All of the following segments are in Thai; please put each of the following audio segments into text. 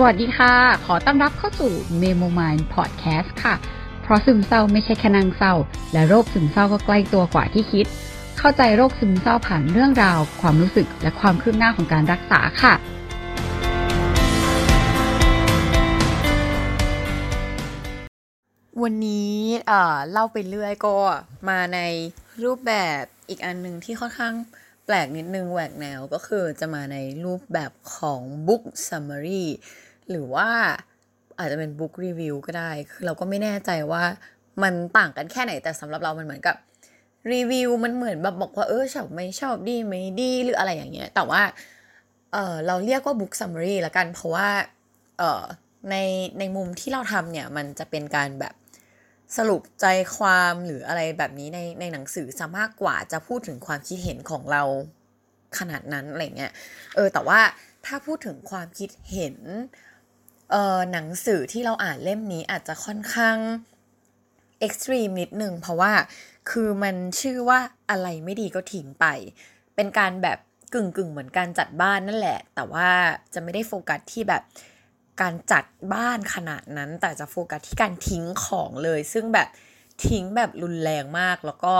สวัสดีค่ะ ขอต้อนรับเข้าสู่ Memo Mind Podcast ค่ะ เพราะซึมเศร้าไม่ใช่แค่นางเศร้า และโรคซึมเศร้าก็ใกล้ตัวกว่าที่คิด เข้าใจโรคซึมเศร้าผ่านเรื่องราว ความรู้สึกและความคืบหน้าของการรักษาค่ะ วันนี้เอ่อเล่าไปเรื่อยก็มาในรูปแบบอีกอันหนึ่งที่ค่อนข้างแปลกนิดนึงแหวกแนวก็คือจะมาในรูปแบบของ book summary หรือว่าอาจจะเป็น book review ก็ได้ คือเราก็ไม่แน่ใจว่ามันต่างกันแค่ไหน แต่สำหรับเรามันเหมือนกับรีวิวมันเหมือนแบบบอกว่าเออชอบไม่ชอบดีไม่ดีหรืออะไรอย่างเงี้ย แต่ว่าเออเราเรียกว่า book summary ละกัน เพราะว่าเออในในมุมที่เราทำเนี่ยมันจะเป็นการแบบสรุปใจความหรืออะไรแบบนี้ในในหนังสือซะมากกว่าจะพูดถึงความคิดเห็นของเราขนาดนั้นอะไรเงี้ย เออแต่ว่าถ้าพูดถึงความคิดเห็น หนังสือที่เราอ่านเล่มนี้อาจจะค่อนข้างเอ็กซ์ตรีมนิดนึงเพราะว่าคือมันชื่อว่าอะไรไม่ดีก็ทิ้งไป เป็นการแบบกึ่งกึ่งเหมือนการจัดบ้านนั่นแหละ แต่ว่าจะไม่ได้โฟกัสที่แบบการจัดบ้านขนาดนั้น แต่จะโฟกัสที่การทิ้งของเลย ซึ่งแบบทิ้งแบบรุนแรงมาก แล้วก็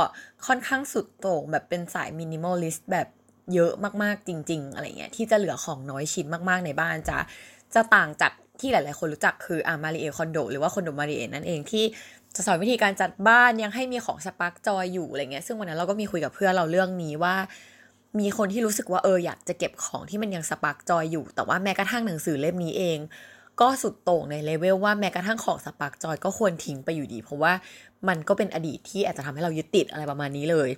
ค่อนข้างสุดโต่งแบบเป็นสาย minimalist แบบเยอะมากๆจริง ๆ อะไรเงี้ยที่จะเหลือของน้อยชิ้นมากๆในบ้านจะจะต่างจาก ที่หลาย ๆ คนรู้จักคืออามาริเอคอนโดหรือว่าคอนโดมาริเอนั่นเองที่จะสอนวิธีการจัดบ้านยังให้มีของ spark joy อยู่อะไรเงี้ยซึ่งวันนั้นเราก็มีคุยกับเพื่อนเราเรื่องนี้ว่า มีคนที่รู้สึกว่าเอออยากจะเก็บของที่มันยัง spark joy อยู่ แต่ว่าแม้กระทั่งหนังสือเล่มนี้เอง ก็สุดโต่งในเลเวลว่าแม้กระทั่งของ spark joy ก็ควรทิ้งไปอยู่ดี เพราะว่ามันก็เป็นอดีตที่อาจจะทำให้เรายึดติดอะไรประมาณนี้เลย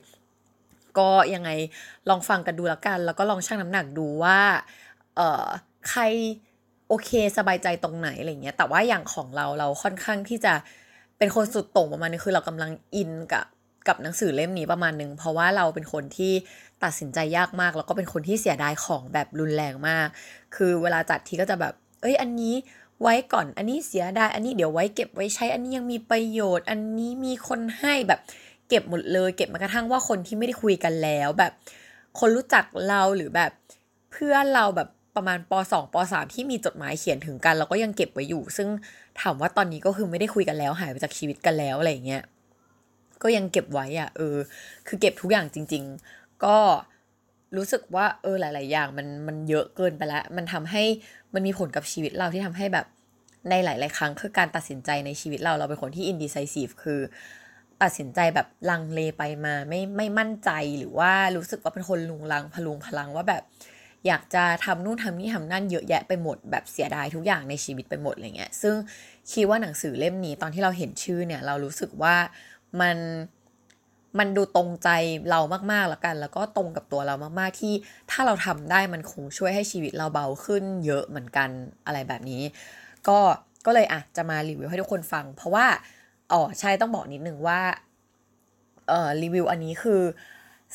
ก็ยังไงลองฟังกันดูแล้วกัน แล้วก็ลองชั่งน้ำหนักดูว่าเออใคร โอเคสบายใจตรงไหนอะไรเงี้ย แต่ว่าอย่างของเราเราค่อนข้างที่จะเป็นคนสุดโต่งประมาณนึงคือเรากำลังอินกับกับหนังสือเล่มนี้ประมาณนึงเพราะว่าเราเป็นคนที่ตัดสินใจยากมาก แล้วก็เป็นคนที่เสียดายของแบบรุนแรงมาก คือเวลาจัดทีก็จะแบบ เอ้ยอันนี้ไว้ก่อน อันนี้เสียดายอันนี้เดี๋ยวไว้เก็บไว้ใช้ อันนี้ยังมีประโยชน์ อันนี้มีคนให้แบบเก็บหมดเลย เก็บมากระทั่งว่าคนที่ไม่ได้คุยกันแล้วแบบ คนรู้จักเราหรือแบบเพื่อนเราแบบ ประมาณป .2 ป .3 ที่มีจดหมายเขียนถึงกัน เราก็ยังเก็บไว้อยู่ ซึ่งถามว่าตอนนี้ก็คือไม่ได้คุยกันแล้วหายไปจากชีวิตกันแล้วอะไรเงี้ยก็ยังเก็บไว้อะเออ คือเก็บทุกอย่างจริง ๆ ก็รู้สึกว่าเออหลาย ๆ อย่างมันมันเยอะเกินไปแล้ว มันทำให้มันมีผลกับชีวิตเราที่ทำให้แบบในหลาย ๆ ครั้งคือการตัดสินใจในชีวิตเราเราเป็นคนที่ indecisive คือตัดสินใจแบบลังเลไปมาไม่ไม่มั่นใจหรือว่ารู้สึกว่าเป็นคนลุงลังพลุงพลังว่าแบบ อยากจะทำนู่นทำนี่ทำนั่นเยอะแยะไปหมดแบบเสียดายทุกอย่างในชีวิตไปหมดอะไรเงี้ยซึ่งคิดว่าหนังสือเล่มนี้ตอนที่เราเห็นชื่อเนี่ยเรารู้สึกว่ามันมันดูตรงใจเรามากๆแล้วกัน แล้วก็ตรงกับตัวเรามากๆที่ถ้าเราทำได้มันคงช่วยให้ชีวิตเราเบาขึ้นเยอะเหมือนกันอะไรแบบนี้ ก็ก็เลยอะจะมารีวิวให้ทุกคนฟัง เพราะว่าอ๋อใช่ต้องบอกนิดนึงว่าเอ่อรีวิวอันนี้คือ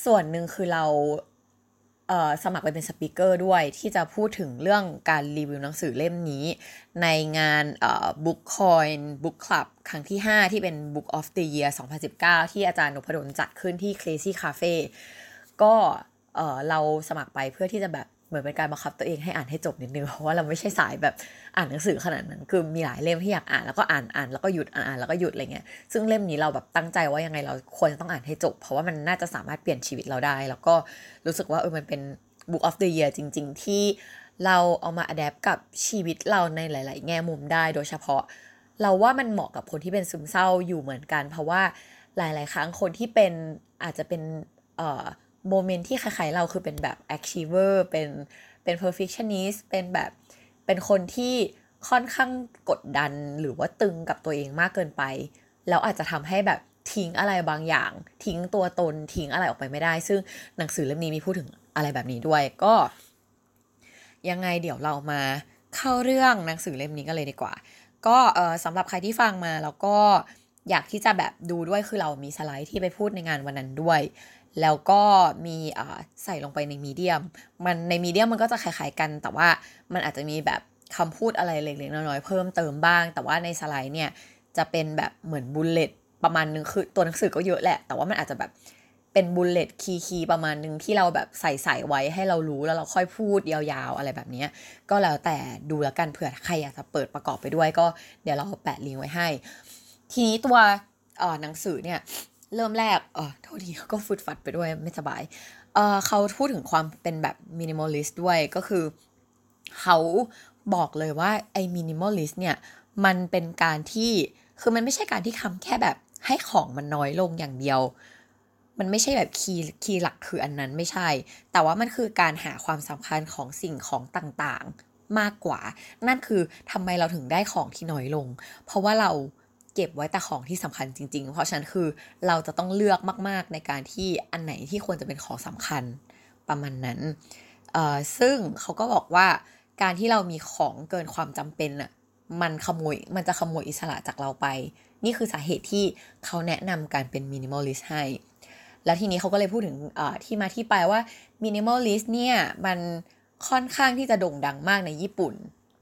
ส่วนหนึ่งคือเรา สมัครไปเป็นสปิเกอร์ด้วยที่จะพูดถึงเรื่องการรีวิวหนังสือเล่มนี้ ในงาน Book Coin Book Club ครั้งที่ 5 ที่เป็น Book of the Year 2019 ที่อาจารย์นพดลจัดขึ้นที่ Crazy Cafe ก็เอ่อเราสมัครไปเพื่อที่จะแบบ เหมือนเป็นการบังคับตัวเองให้อ่านให้จบนิดนึงเพราะว่าเราไม่ใช่สายแบบอ่านหนังสือขนาดนั้น คือมีหลายเล่มที่อยากอ่านแล้วก็อ่านอ่านแล้วก็หยุดอ่านแล้วก็หยุดอะไรเงี้ยซึ่งเล่มนี้เราแบบตั้งใจว่ายังไงเราควรจะต้องอ่านให้จบ เพราะว่ามันน่าจะสามารถเปลี่ยนชีวิตเราได้ แล้วก็รู้สึกว่าเออมันเป็น Book of the Year จริง ๆ ที่เราเอามาอัดแอปกับชีวิตเราในหลาย ๆ แง่มุมได้โดยเฉพาะ เราว่ามันเหมาะกับคนที่เป็นซึมเศร้าอยู่เหมือนกัน เพราะว่าหลาย ๆ ครั้งคนที่เป็นอาจจะเป็นเอ่อ โมเมนต์ที่คล้ายๆเราคือเป็นแบบ achiever เป็นเป็น perfectionist เป็นแบบเป็นคนที่ค่อนข้างกดดันหรือว่าตึงกับตัวเองมากเกินไป แล้วอาจจะทำให้แบบทิ้งอะไรบางอย่าง ทิ้งตัวตนทิ้งอะไรออกไปไม่ได้ ซึ่งหนังสือเล่มนี้มีพูดถึงอะไรแบบนี้ด้วยก็ ยังไงเดี๋ยวเรามาเข้าเรื่องหนังสือเล่มนี้กันเลยดีกว่า ก็เออสำหรับใครที่ฟังมาแล้วก็อยากที่จะแบบดูด้วยคือเรามีสไลด์ที่ไปพูดในงานวันนั้นด้วย แล้วก็มีใส่ลงไปใน Medium มันใน Medium มันก็จะคล้ายๆกัน แต่ว่ามันอาจจะมีแบบคำพูดอะไรเล็กๆน้อยๆเพิ่มเติมบ้าง แต่ว่าในสไลด์เนี่ยจะเป็นแบบเหมือน bullet ประมาณนึงคือตัวหนังสือก็เยอะแหละ แต่ว่ามันอาจจะแบบเป็น bullet key key ประมาณหนึ่งที่เราแบบใส่ใส่ไว้ให้เรารู้แล้วเราค่อยพูดยาวๆอะไรแบบนี้ ก็แล้วแต่ดูแล้วกันเผื่อใครอยากจะเปิดประกอบไปด้วยก็เดี๋ยวเราแปะลิงก์ไว้ให้ ทีนี้ตัวหนังสือเนี่ย เริ่มแรกเออโทษทีก็ฟุดฟัดไปด้วยไม่สบายเออเขาพูดถึงความเป็นแบบ minimalist ด้วยก็คือ เขาบอกเลยว่าไอ้ minimalist เนี่ย มันเป็นการที่คือมันไม่ใช่การที่ทำแค่แบบให้ของมันน้อยลงอย่างเดียว มันไม่ใช่แบบ key key หลักคืออันนั้นไม่ใช่ แต่ว่ามันคือการหาความสำคัญของสิ่งของต่างๆ มากกว่า นั่นคือทำไมเราถึงได้ของที่น้อยลง เพราะว่าเรา เก็บไว้แต่ของที่สำคัญจริง ๆ เพราะฉะนั้นคือเราจะต้องเลือกมาก ๆ ในการที่อันไหนที่ควรจะเป็นของสำคัญประมาณนั้น ซึ่งเขาก็บอกว่าการที่เรามีของเกินความจำเป็นอะมันขโมยมันจะขโมยอิสระจากเราไป นี่คือสาเหตุที่เขาแนะนำการเป็นมินิมอลลิสให้ แล้วทีนี้เขาก็เลยพูดถึงที่มาที่ไปว่ามินิมอลลิสเนี่ยมันค่อนข้างที่จะโด่งดังมากในญี่ปุ่น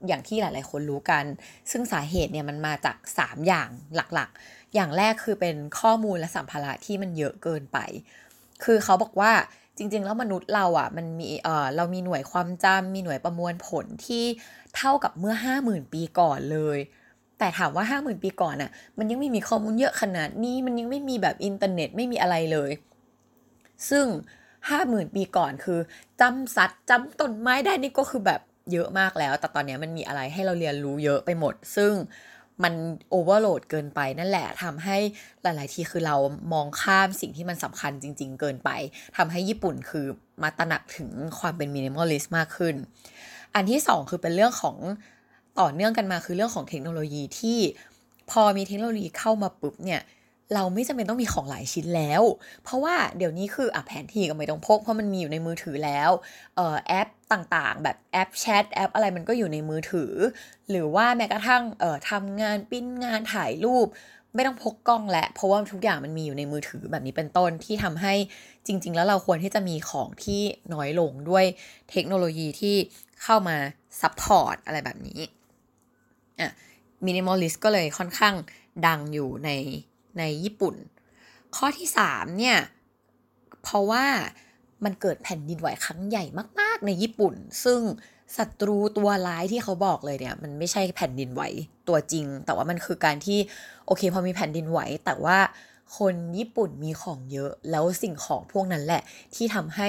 อย่างที่หลาย ๆ คนรู้กัน ซึ่งสาเหตุเนี่ยมันมาจาก 3 อย่างหลักๆ อย่างแรกคือเป็นข้อมูลและสัมภาระที่มันเยอะเกินไป คือเขาบอกว่าจริง ๆ แล้วมนุษย์เราอะมันมีเออเรามีหน่วยความจำมีหน่วยประมวลผลที่เท่ากับเมื่อห้าหมื่นปีก่อนเลย แต่ถามว่าห้าหมื่นปีก่อนอะมันยังไม่มีข้อมูลเยอะขนาดนี้มันยังไม่มีแบบอินเทอร์เน็ตไม่มีอะไรเลย ซึ่งห้าหมื่นปีก่อนคือจำสัตว์จำต้นไม้ได้นี่ก็คือแบบ เยอะมากแล้ว แต่ตอนนี้มันมีอะไรให้เราเรียนรู้เยอะไปหมด ซึ่งมัน overload เกินไปนั่นแหละทำให้หลาย ๆ ทีคือเรามองข้ามสิ่งที่มันสำคัญจริง ๆ เกินไปทำให้ญี่ปุ่นคือมาตระหนักถึงความเป็น minimalist มากขึ้น อันที่สองคือเป็นเรื่องของต่อเนื่องกันมาคือเรื่องของเทคโนโลยีที่พอมีเทคโนโลยีเข้ามาปุ๊บเนี่ย เราไม่จำเป็นต้องมีของหลายชิ้นแล้ว เพราะว่าเดี๋ยวนี้คืออะแผนที่ก็ไม่ต้องพก เพราะมันมีอยู่ในมือถือแล้วเอ่อแอปต่างๆ แบบแอปแชทแอปอะไรมันก็อยู่ในมือถือ หรือว่าแม้กระทั่งเอ่อทำงานปิ้นงานถ่ายรูป ไม่ต้องพกกล้องแหละเพราะว่าทุกอย่างมันมีอยู่ในมือถือแบบนี้เป็นต้นที่ทำให้จริง ๆ แล้วเราควรที่จะมีของที่น้อยลงด้วยเทคโนโลยีที่เข้ามา support อะไรแบบนี้อะ minimalist ก็เลยค่อนข้างดังอยู่ใน ในญี่ปุ่น ข้อที่3เนี่ยเพราะว่ามันเกิดแผ่นดินไหวครั้งใหญ่มาก ๆ ในญี่ปุ่น ซึ่งศัตรูตัวร้ายที่เขาบอกเลยเนี่ย มันไม่ใช่แผ่นดินไหวตัวจริง แต่ว่ามันคือการที่โอเคพอมีแผ่นดินไหว แต่ว่าคนญี่ปุ่นมีของเยอะ แล้วสิ่งของพวกนั้นแหละ ที่ทำให้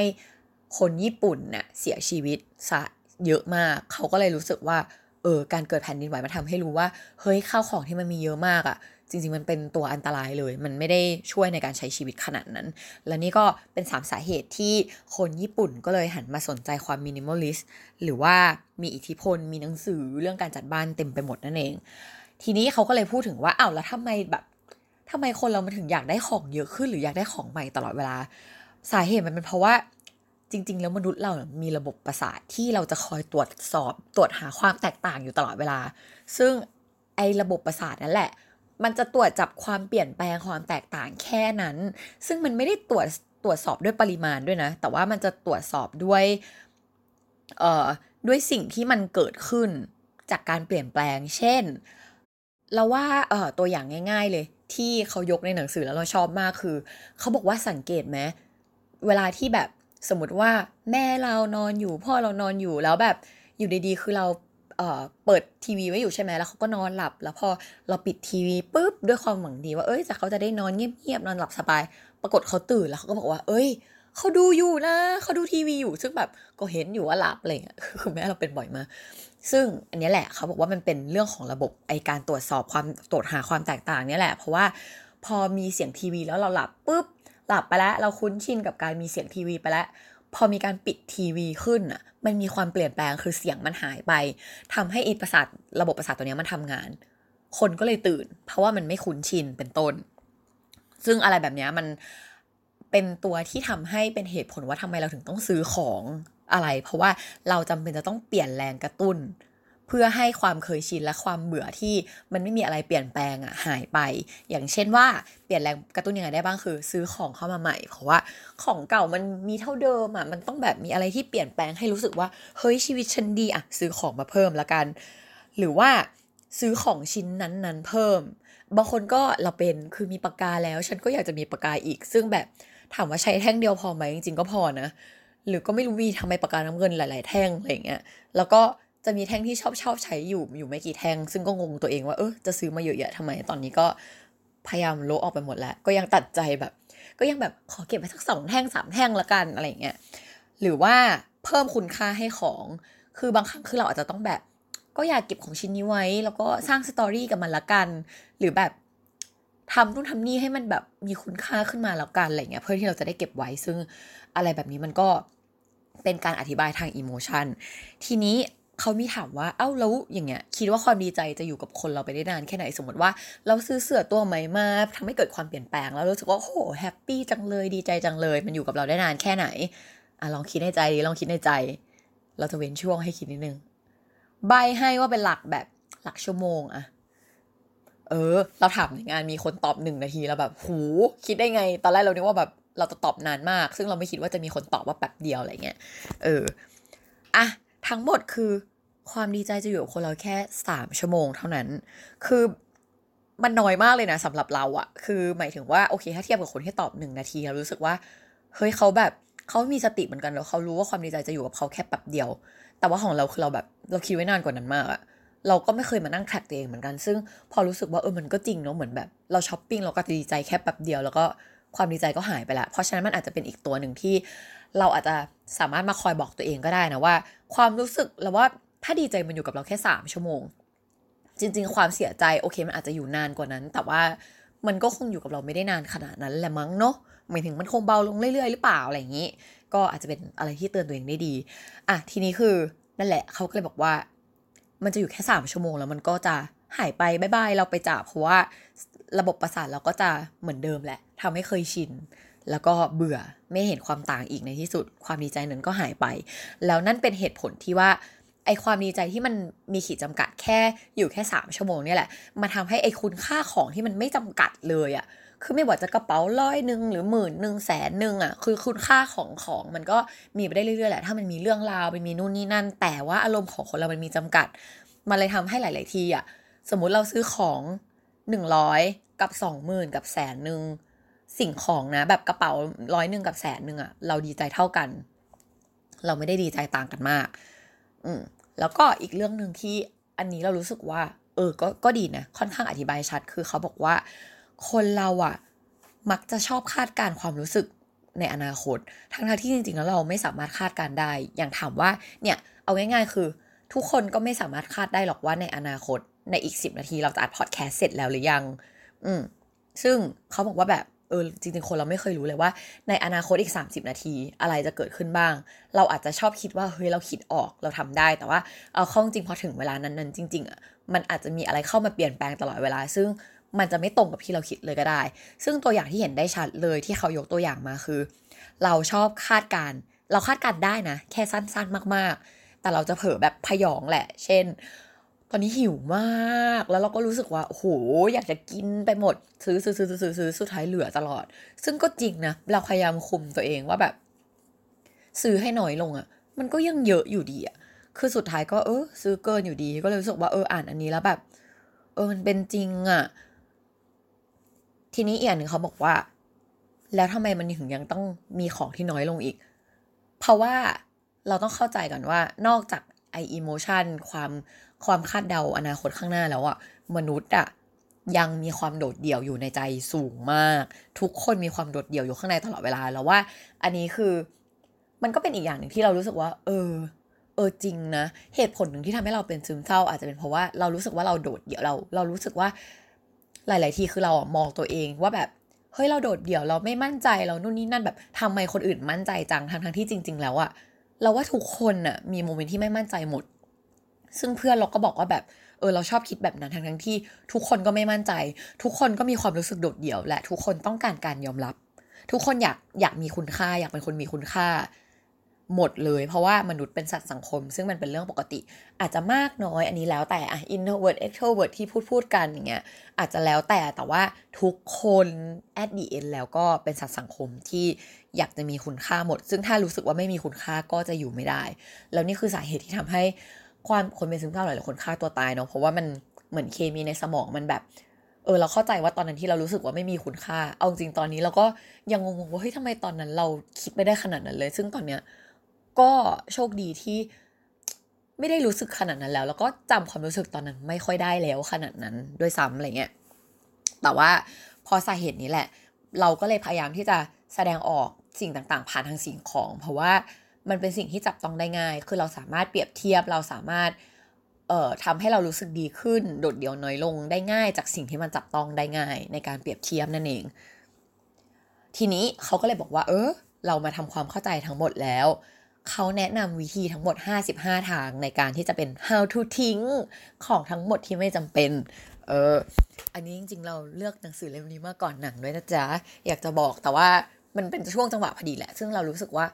คนญี่ปุ่นเนี่ยเสียชีวิตซะเยอะมาก เขาก็เลยรู้สึกว่าเออการเกิดแผ่นดินไหวมาทำให้รู้ว่าเฮ้ยข้าวของที่มันมีเยอะมากอะ่ะ จริงๆ มันเป็นตัวอันตรายเลย มันไม่ได้ช่วยในการใช้ชีวิตขนาดนั้น และนี่ก็เป็นสามสาเหตุที่คนญี่ปุ่นก็เลยหันมาสนใจความ minimalist หรือว่ามีอิทธิพล มีหนังสือเรื่องการจัดบ้านเต็มไปหมดนั่นเอง ทีนี้เขาก็เลยพูดถึงว่าอ้าวแล้วทำไมแบบทำไมคนเรามาถึงอยากได้ของเยอะขึ้นหรืออยากได้ของใหม่ตลอดเวลา สาเหตุมันเป็นเพราะว่าจริง ๆ แล้วมนุษย์เรามีระบบประสาทที่เราจะคอยตรวจสอบตรวจหาความแตกต่างอยู่ตลอดเวลา ซึ่งไอ้ระบบประสาทนั่นแหละ มันจะตรวจจับความเปลี่ยนแปลงความแตกต่างแค่นั้น ซึ่งมันไม่ได้ตรวจตรวจสอบด้วยปริมาณด้วยนะ แต่ว่ามันจะตรวจสอบด้วยเอ่อด้วยสิ่งที่มันเกิดขึ้นจากการเปลี่ยนแปลง เช่น เราว่าเอ่อตัวอย่างง่าย ๆ เลย ที่เขายกในหนังสือแล้วเราชอบมากคือ เขาบอกว่าสังเกตไหมเวลาที่แบบสมมติว่าแม่เรานอนอยู่ พ่อเรานอนอยู่แล้วแบบอยู่ดีๆ คือเรา เปิดทีวีไว้อยู่ใช่ไหมแล้วเขาก็นอนหลับ แล้วพอเราปิดทีวีปุ๊บด้วยความหวังดีว่าเอ้ยจะเขาจะได้นอนเงียบๆนอนหลับสบาย ปรากฏเขาตื่นแล้วเขาก็บอกว่า เอ้ยเขาดูอยู่นะเขาดูทีวีอยู่ซึ่งแบบก็เห็นอยู่ว่าหลับอะไรเงี้ยคือแม่เราเป็นบ่อยมากซึ่งอันนี้แหละเขาบอกว่ามันเป็นเรื่องของระบบไอการตรวจสอบความตรวจหาความแตกต่างนี่แหละ เพราะว่าพอมีเสียงทีวีแล้วเราหลับปุ๊บหลับไปแล้ว เราคุ้นชินกับการมีเสียงทีวีไปแล้ว พอมีการปิดทีวีขึ้นอะมันมีความเปลี่ยนแปลงคือเสียงมันหายไปทำให้อิประสาทระบบประสาทตัวนี้มันทำงาน คนก็เลยตื่น เพราะว่ามันไม่คุ้นชินเป็นต้น ซึ่งอะไรแบบนี้มันเป็นตัวที่ทำให้เป็นเหตุผลว่าทำไมเราถึงต้องซื้อของอะไร เพราะว่าเราจำเป็นจะต้องเปลี่ยนแรงกระตุ้น เพื่อให้ความเคยชินและความเบื่อที่มันไม่มีอะไรเปลี่ยนแปลงอะหายไป อย่างเช่นว่าเปลี่ยนแรงกระตุ้นยังไงได้บ้างคือ ซื้อของเข้ามาใหม่ เพราะว่าของเก่ามันมีเท่าเดิมอะมันต้องแบบมีอะไรที่เปลี่ยนแปลงให้รู้สึกว่าเฮ้ยชีวิตฉันดีอะซื้อของมาเพิ่มละกัน หรือว่าซื้อของชิ้นนั้นๆเพิ่ม บางคนก็เราเป็นคือมีปากกาแล้ว ฉันก็อยากจะมีปากกาอีก ซึ่งแบบถามว่าใช้แท่งเดียวพอไหมจริงๆก็พอนะหรือก็ไม่รู้มีทำไมปากกาน้ำเงินหลาย ๆ แท่งอะไรเงี้ยแล้วก็ จะมีแท่งที่ชอบชอบใช้อยู่อยู่ไม่กี่แท่ง ซึ่งก็งงตัวเองว่าเออจะซื้อมาเยอะแยะทำไม ตอนนี้ก็พยายามโลออกไปหมดแล้ว ก็ยังตัดใจแบบ ก็ยังแบบขอเก็บไปสักสองแท่งสามแท่งละกันอะไรเงี้ยหรือว่าเพิ่มคุณค่าให้ของ คือบางครั้งคือเราอาจจะต้องแบบ ก็อยากเก็บของชิ้นนี้ไว้ แล้วก็สร้าง story กับมันละกัน หรือแบบทำนู่นทำนี่ให้มันแบบมีคุณค่าขึ้นมาแล้วกันอะไรเงี้ยเพื่อที่เราจะได้เก็บไว้ซึ่งอะไรแบบนี้มันก็เป็นการอธิบายทาง emotion ทีนี้ เขามีถามว่า เอ้าแล้วอย่างเงี้ย คิดว่าความดีใจจะอยู่กับคนเราไปได้นานแค่ไหน สมมติว่า เราซื้อเสื้อตัวใหม่มาทำให้เกิดความเปลี่ยนแปลง แล้วรู้สึกว่าโห happy จังเลยดีใจจังเลย มันอยู่กับเราได้นานแค่ไหน อะลองคิดในใจดิลองคิดในใจ เราจะเว้นช่วงให้คิดนิดนึง ใบให้ว่าเป็นหลักแบบหลักชั่วโมงอะเออ เราถามในงานมีคนตอบหนึ่งนาทีแล้วแบบหูคิดได้ไง ตอนแรกเราคิดว่าแบบเราจะตอบนานมาก ซึ่งเราไม่คิดว่าจะมีคนตอบว่าแป๊บเดียวอะไรเงี้ย เออ อะ ทั้งหมดคือความดีใจจะอยู่กับคนเราแค่สามชั่วโมงเท่านั้น คือมันน้อยมากเลยนะสำหรับเราอะคือหมายถึงว่าโอเคถ้าเทียบกับคนที่ตอบหนึ่งนาทีเรารู้สึกว่าเฮ้ยเขาแบบเขามีสติเหมือนกันแล้วเขารู้ว่าความดีใจจะอยู่กับเขาแค่แป๊บเดียว แต่ว่าของเราคือเราแบบเราคิดไว้นานกว่านั้นมากอะเราก็ไม่เคยมานั่งแทร็กตัวเองเหมือนกัน ซึ่งพอรู้สึกว่าเออมันก็จริงเนาะเหมือนแบบ เราช้อปปิ้งเราก็ดีใจแค่แป๊บเดียวแล้วก็ ความดีใจก็หายไปละ เพราะฉะนั้นมันอาจจะเป็นอีกตัวหนึ่งที่เราอาจจะสามารถมาคอยบอกตัวเองก็ได้นะว่า ความรู้สึกแล้วว่าถ้าดีใจมันอยู่กับเราแค่สามชั่วโมง จริง ๆ ความเสียใจโอเคมันอาจจะอยู่นานกว่านั้น แต่ว่ามันก็คงอยู่กับเราไม่ได้นานขนาดนั้นแหละมั้งเนาะหมายถึงมันคงเบาลงเรื่อยๆ หรือเปล่าอะไรอย่างนี้ ก็อาจจะเป็นอะไรที่เตือนตัวเองได้ดีอะทีนี้คือนั่นแหละเขาก็เลยบอกว่า มันจะอยู่แค่สามชั่วโมงแล้วมันก็จะหายไปบายบายเราไปจาเพราะว่า ระบบประสาทเราก็จะเหมือนเดิมแหละทำให้เคยชิน แล้วก็เบื่อไม่เห็นความต่างอีกในที่สุด ความดีใจนั้นก็หายไป แล้วนั่นเป็นเหตุผลที่ว่าไอความดีใจที่มันมีขีดจำกัดแค่อยู่แค่สามชั่วโมงนี่แหละมาทำให้ไอคุณค่าของที่มันไม่จำกัดเลยอะคือไม่ว่าจะกระเป๋าร้อยหนึ่งหรือหมื่นหนึ่งแสนหนึ่งอะคือคุณค่าของของมันก็มีไปได้เรื่อยๆแหละถ้ามันมีเรื่องราวมันมีนู่นนี่นั่น แต่ว่าอารมณ์ของคนเรามันมีจำกัด มันเลยทำให้หลาย ๆ ทีอะสมมุติเราซื้อของ หนึ่งร้อยกับสองหมื่นกับแสนหนึ่งสิ่งของนะ แบบกระเป๋าร้อยหนึ่งกับแสนหนึ่งอะเราดีใจเท่ากัน เราไม่ได้ดีใจต่างกันมาก อืมแล้วก็อีกเรื่องหนึ่งที่อันนี้เรารู้สึกว่า เออก็ก็ดีนะ ค่อนข้างอธิบายชัด คือเขาบอกว่า คนเราอะมักจะชอบคาดการความรู้สึกในอนาคต ทั้งที่จริงๆแล้วเราไม่สามารถคาดการได้ อย่างถามว่า เนี่ย เอาง่ายๆ คือ ทุกคนก็ไม่สามารถคาดได้หรอกว่าในอนาคต ในอีกสิบนาทีเราจะอัดพอดแคสต์เสร็จแล้วหรือยัง อืม ซึ่งเขาบอกว่าแบบเออจริงๆ คนเราไม่เคยรู้เลยว่า ในอนาคตอีก 30 นาทีอะไรจะเกิดขึ้นบ้าง เราอาจจะชอบคิดว่าเฮ้ยเราคิดออกเราทำได้ แต่ว่าเอาเข้าจริงพอถึงเวลานั้นๆจริงๆอะมันอาจจะมีอะไรเข้ามาเปลี่ยนแปลงตลอดเวลา ซึ่งมันจะไม่ตรงกับที่เราคิดเลยก็ได้ ซึ่งตัวอย่างที่เห็นได้ชัดเลยที่เขายกตัวอย่างมาคือ เราชอบคาดการ เราคาดการได้นะ แค่สั้นๆมากๆ แต่เราจะเผลอแบบพยองแหละ เช่น ตอนนี้หิวมาก แล้วเราก็รู้สึกว่า โอ้โห อยากจะกินไปหมด ซื้อซื้อซื้อซื้อซื้อสุดท้ายเหลือตลอด ซึ่งก็จริงนะ เราพยายามคุมตัวเองว่าแบบ ซื้อให้น้อยลงอะ่ะ มันก็ยังเยอะอยู่ดีอะ่ะ คือสุดท้ายก็เออซื้อเกินอยู่ดี ก็เลยรู้สึกว่าเอออ่านอันนี้แล้วแบบ เออมันเป็นจริงอะ่ะ ทีนี้อีกอย่างหนึ่งเขาบอกว่า แล้วทำไมมันถึงยังต้องมีของที่น้อยลงอีก เพราะว่าเราต้องเข้าใจก่อนว่า นอกจากไออิโมชันความ ความคาดเดาอนาคตข้างหน้าแล้วอะมนุษย์อะยังมีความโดดเดี่ยวอยู่ในใจสูงมาก ทุกคนมีความโดดเดี่ยวอยู่ข้างในตลอดเวลาแล้วว่า อันนี้คือ มันก็เป็นอีกอย่างหนึ่งที่เรารู้สึกว่า เออ เออจริงนะเหตุผลหนึ่งที่ทำให้เราเป็นซึมเศร้า อาจจะเป็นเพราะว่าเรารู้สึกว่าเราโดดเดี่ยวเรา เรารู้สึกว่า หลาย ๆ ทีคือเราอะมองตัวเองว่าแบบเฮ้ยเราโดดเดี่ยวเราไม่มั่นใจเรานู่นนี่นั่นแบบทำไมคนอื่นมั่นใจจังทั้งทั้งที่จริง ๆ แล้วอะเราว่าทุกคนอะมีโมเมนต์ที่ไม่มั่นใจหมด ซึ่งเพื่อนเราก็บอกว่าแบบเออเราชอบคิดแบบนั้นทั้งทั้งที่ ทุกคนก็ไม่มั่นใจ ทุกคนก็มีความรู้สึกโดดเดี่ยว และทุกคนต้องการการยอมรับ ทุกคนอยากอยากมีคุณค่า อยากเป็นคนมีคุณค่า หมดเลย เพราะว่ามนุษย์เป็นสัตว์สังคม ซึ่งมันเป็นเรื่องปกติ อาจจะมากน้อยอันนี้แล้วแต่อะ introvert extrovert ที่พูดพูดกันอย่างเงี้ยอาจจะแล้วแต่แต่ว่าทุกคน at the end แล้วก็เป็นสัตว์สังคมที่อยากจะมีคุณค่าหมด ซึ่งถ้ารู้สึกว่าไม่มีคุณค่าก็จะอยู่ไม่ได้ แล้วนี่คือสาเหตุที่ทำให้ ความคนเป็นซึมเศร้าหลายคนฆ่าตัวตายเนาะเพราะว่ามันเหมือนเคมีในสมองมันแบบ เออเราเข้าใจว่าตอนนั้นที่เรารู้สึกว่าไม่มีคุณค่า เอาจริงตอนนี้เราก็ยังงงว่าเฮ้ยทำไมตอนนั้นเราคิดไม่ได้ขนาดนั้นเลย ซึ่งตอนเนี้ยก็โชคดีที่ไม่ได้รู้สึกขนาดนั้นแล้ว แล้วก็จำความรู้สึกตอนนั้นไม่ค่อยได้แล้วขนาดนั้นด้วยซ้ำอะไรเงี้ยแต่ว่าพอสาเหตุนี้แหละ เราก็เลยพยายามที่จะแสดงออกสิ่งต่างๆ ผ่านทางสิ่งของ เพราะว่า มันเป็นสิ่งที่จับต้องได้ง่าย คือเราสามารถเปรียบเทียบเราสามารถเอ่อทำให้เรารู้สึกดีขึ้น โดดเดี่ยวน้อยลงได้ง่ายจากสิ่งที่มันจับต้องได้ง่าย ในการเปรียบเทียบนั่นเอง ทีนี้เขาก็เลยบอกว่า เออ เรามาทำความเข้าใจทั้งหมดแล้ว เขาแนะนำวิธีทั้งหมด 55 ทางในการที่จะเป็น how to ทิ้งของทั้งหมดที่ไม่จำเป็น เออ อันนี้จริงๆ เราเลือกหนังสือเล่มนี้มาก่อนหนังด้วยนะจ๊ะ อยากจะบอกแต่ว่ามันเป็นช่วงจังหวะพอดีแหละ ซึ่งเรารู้สึกว่า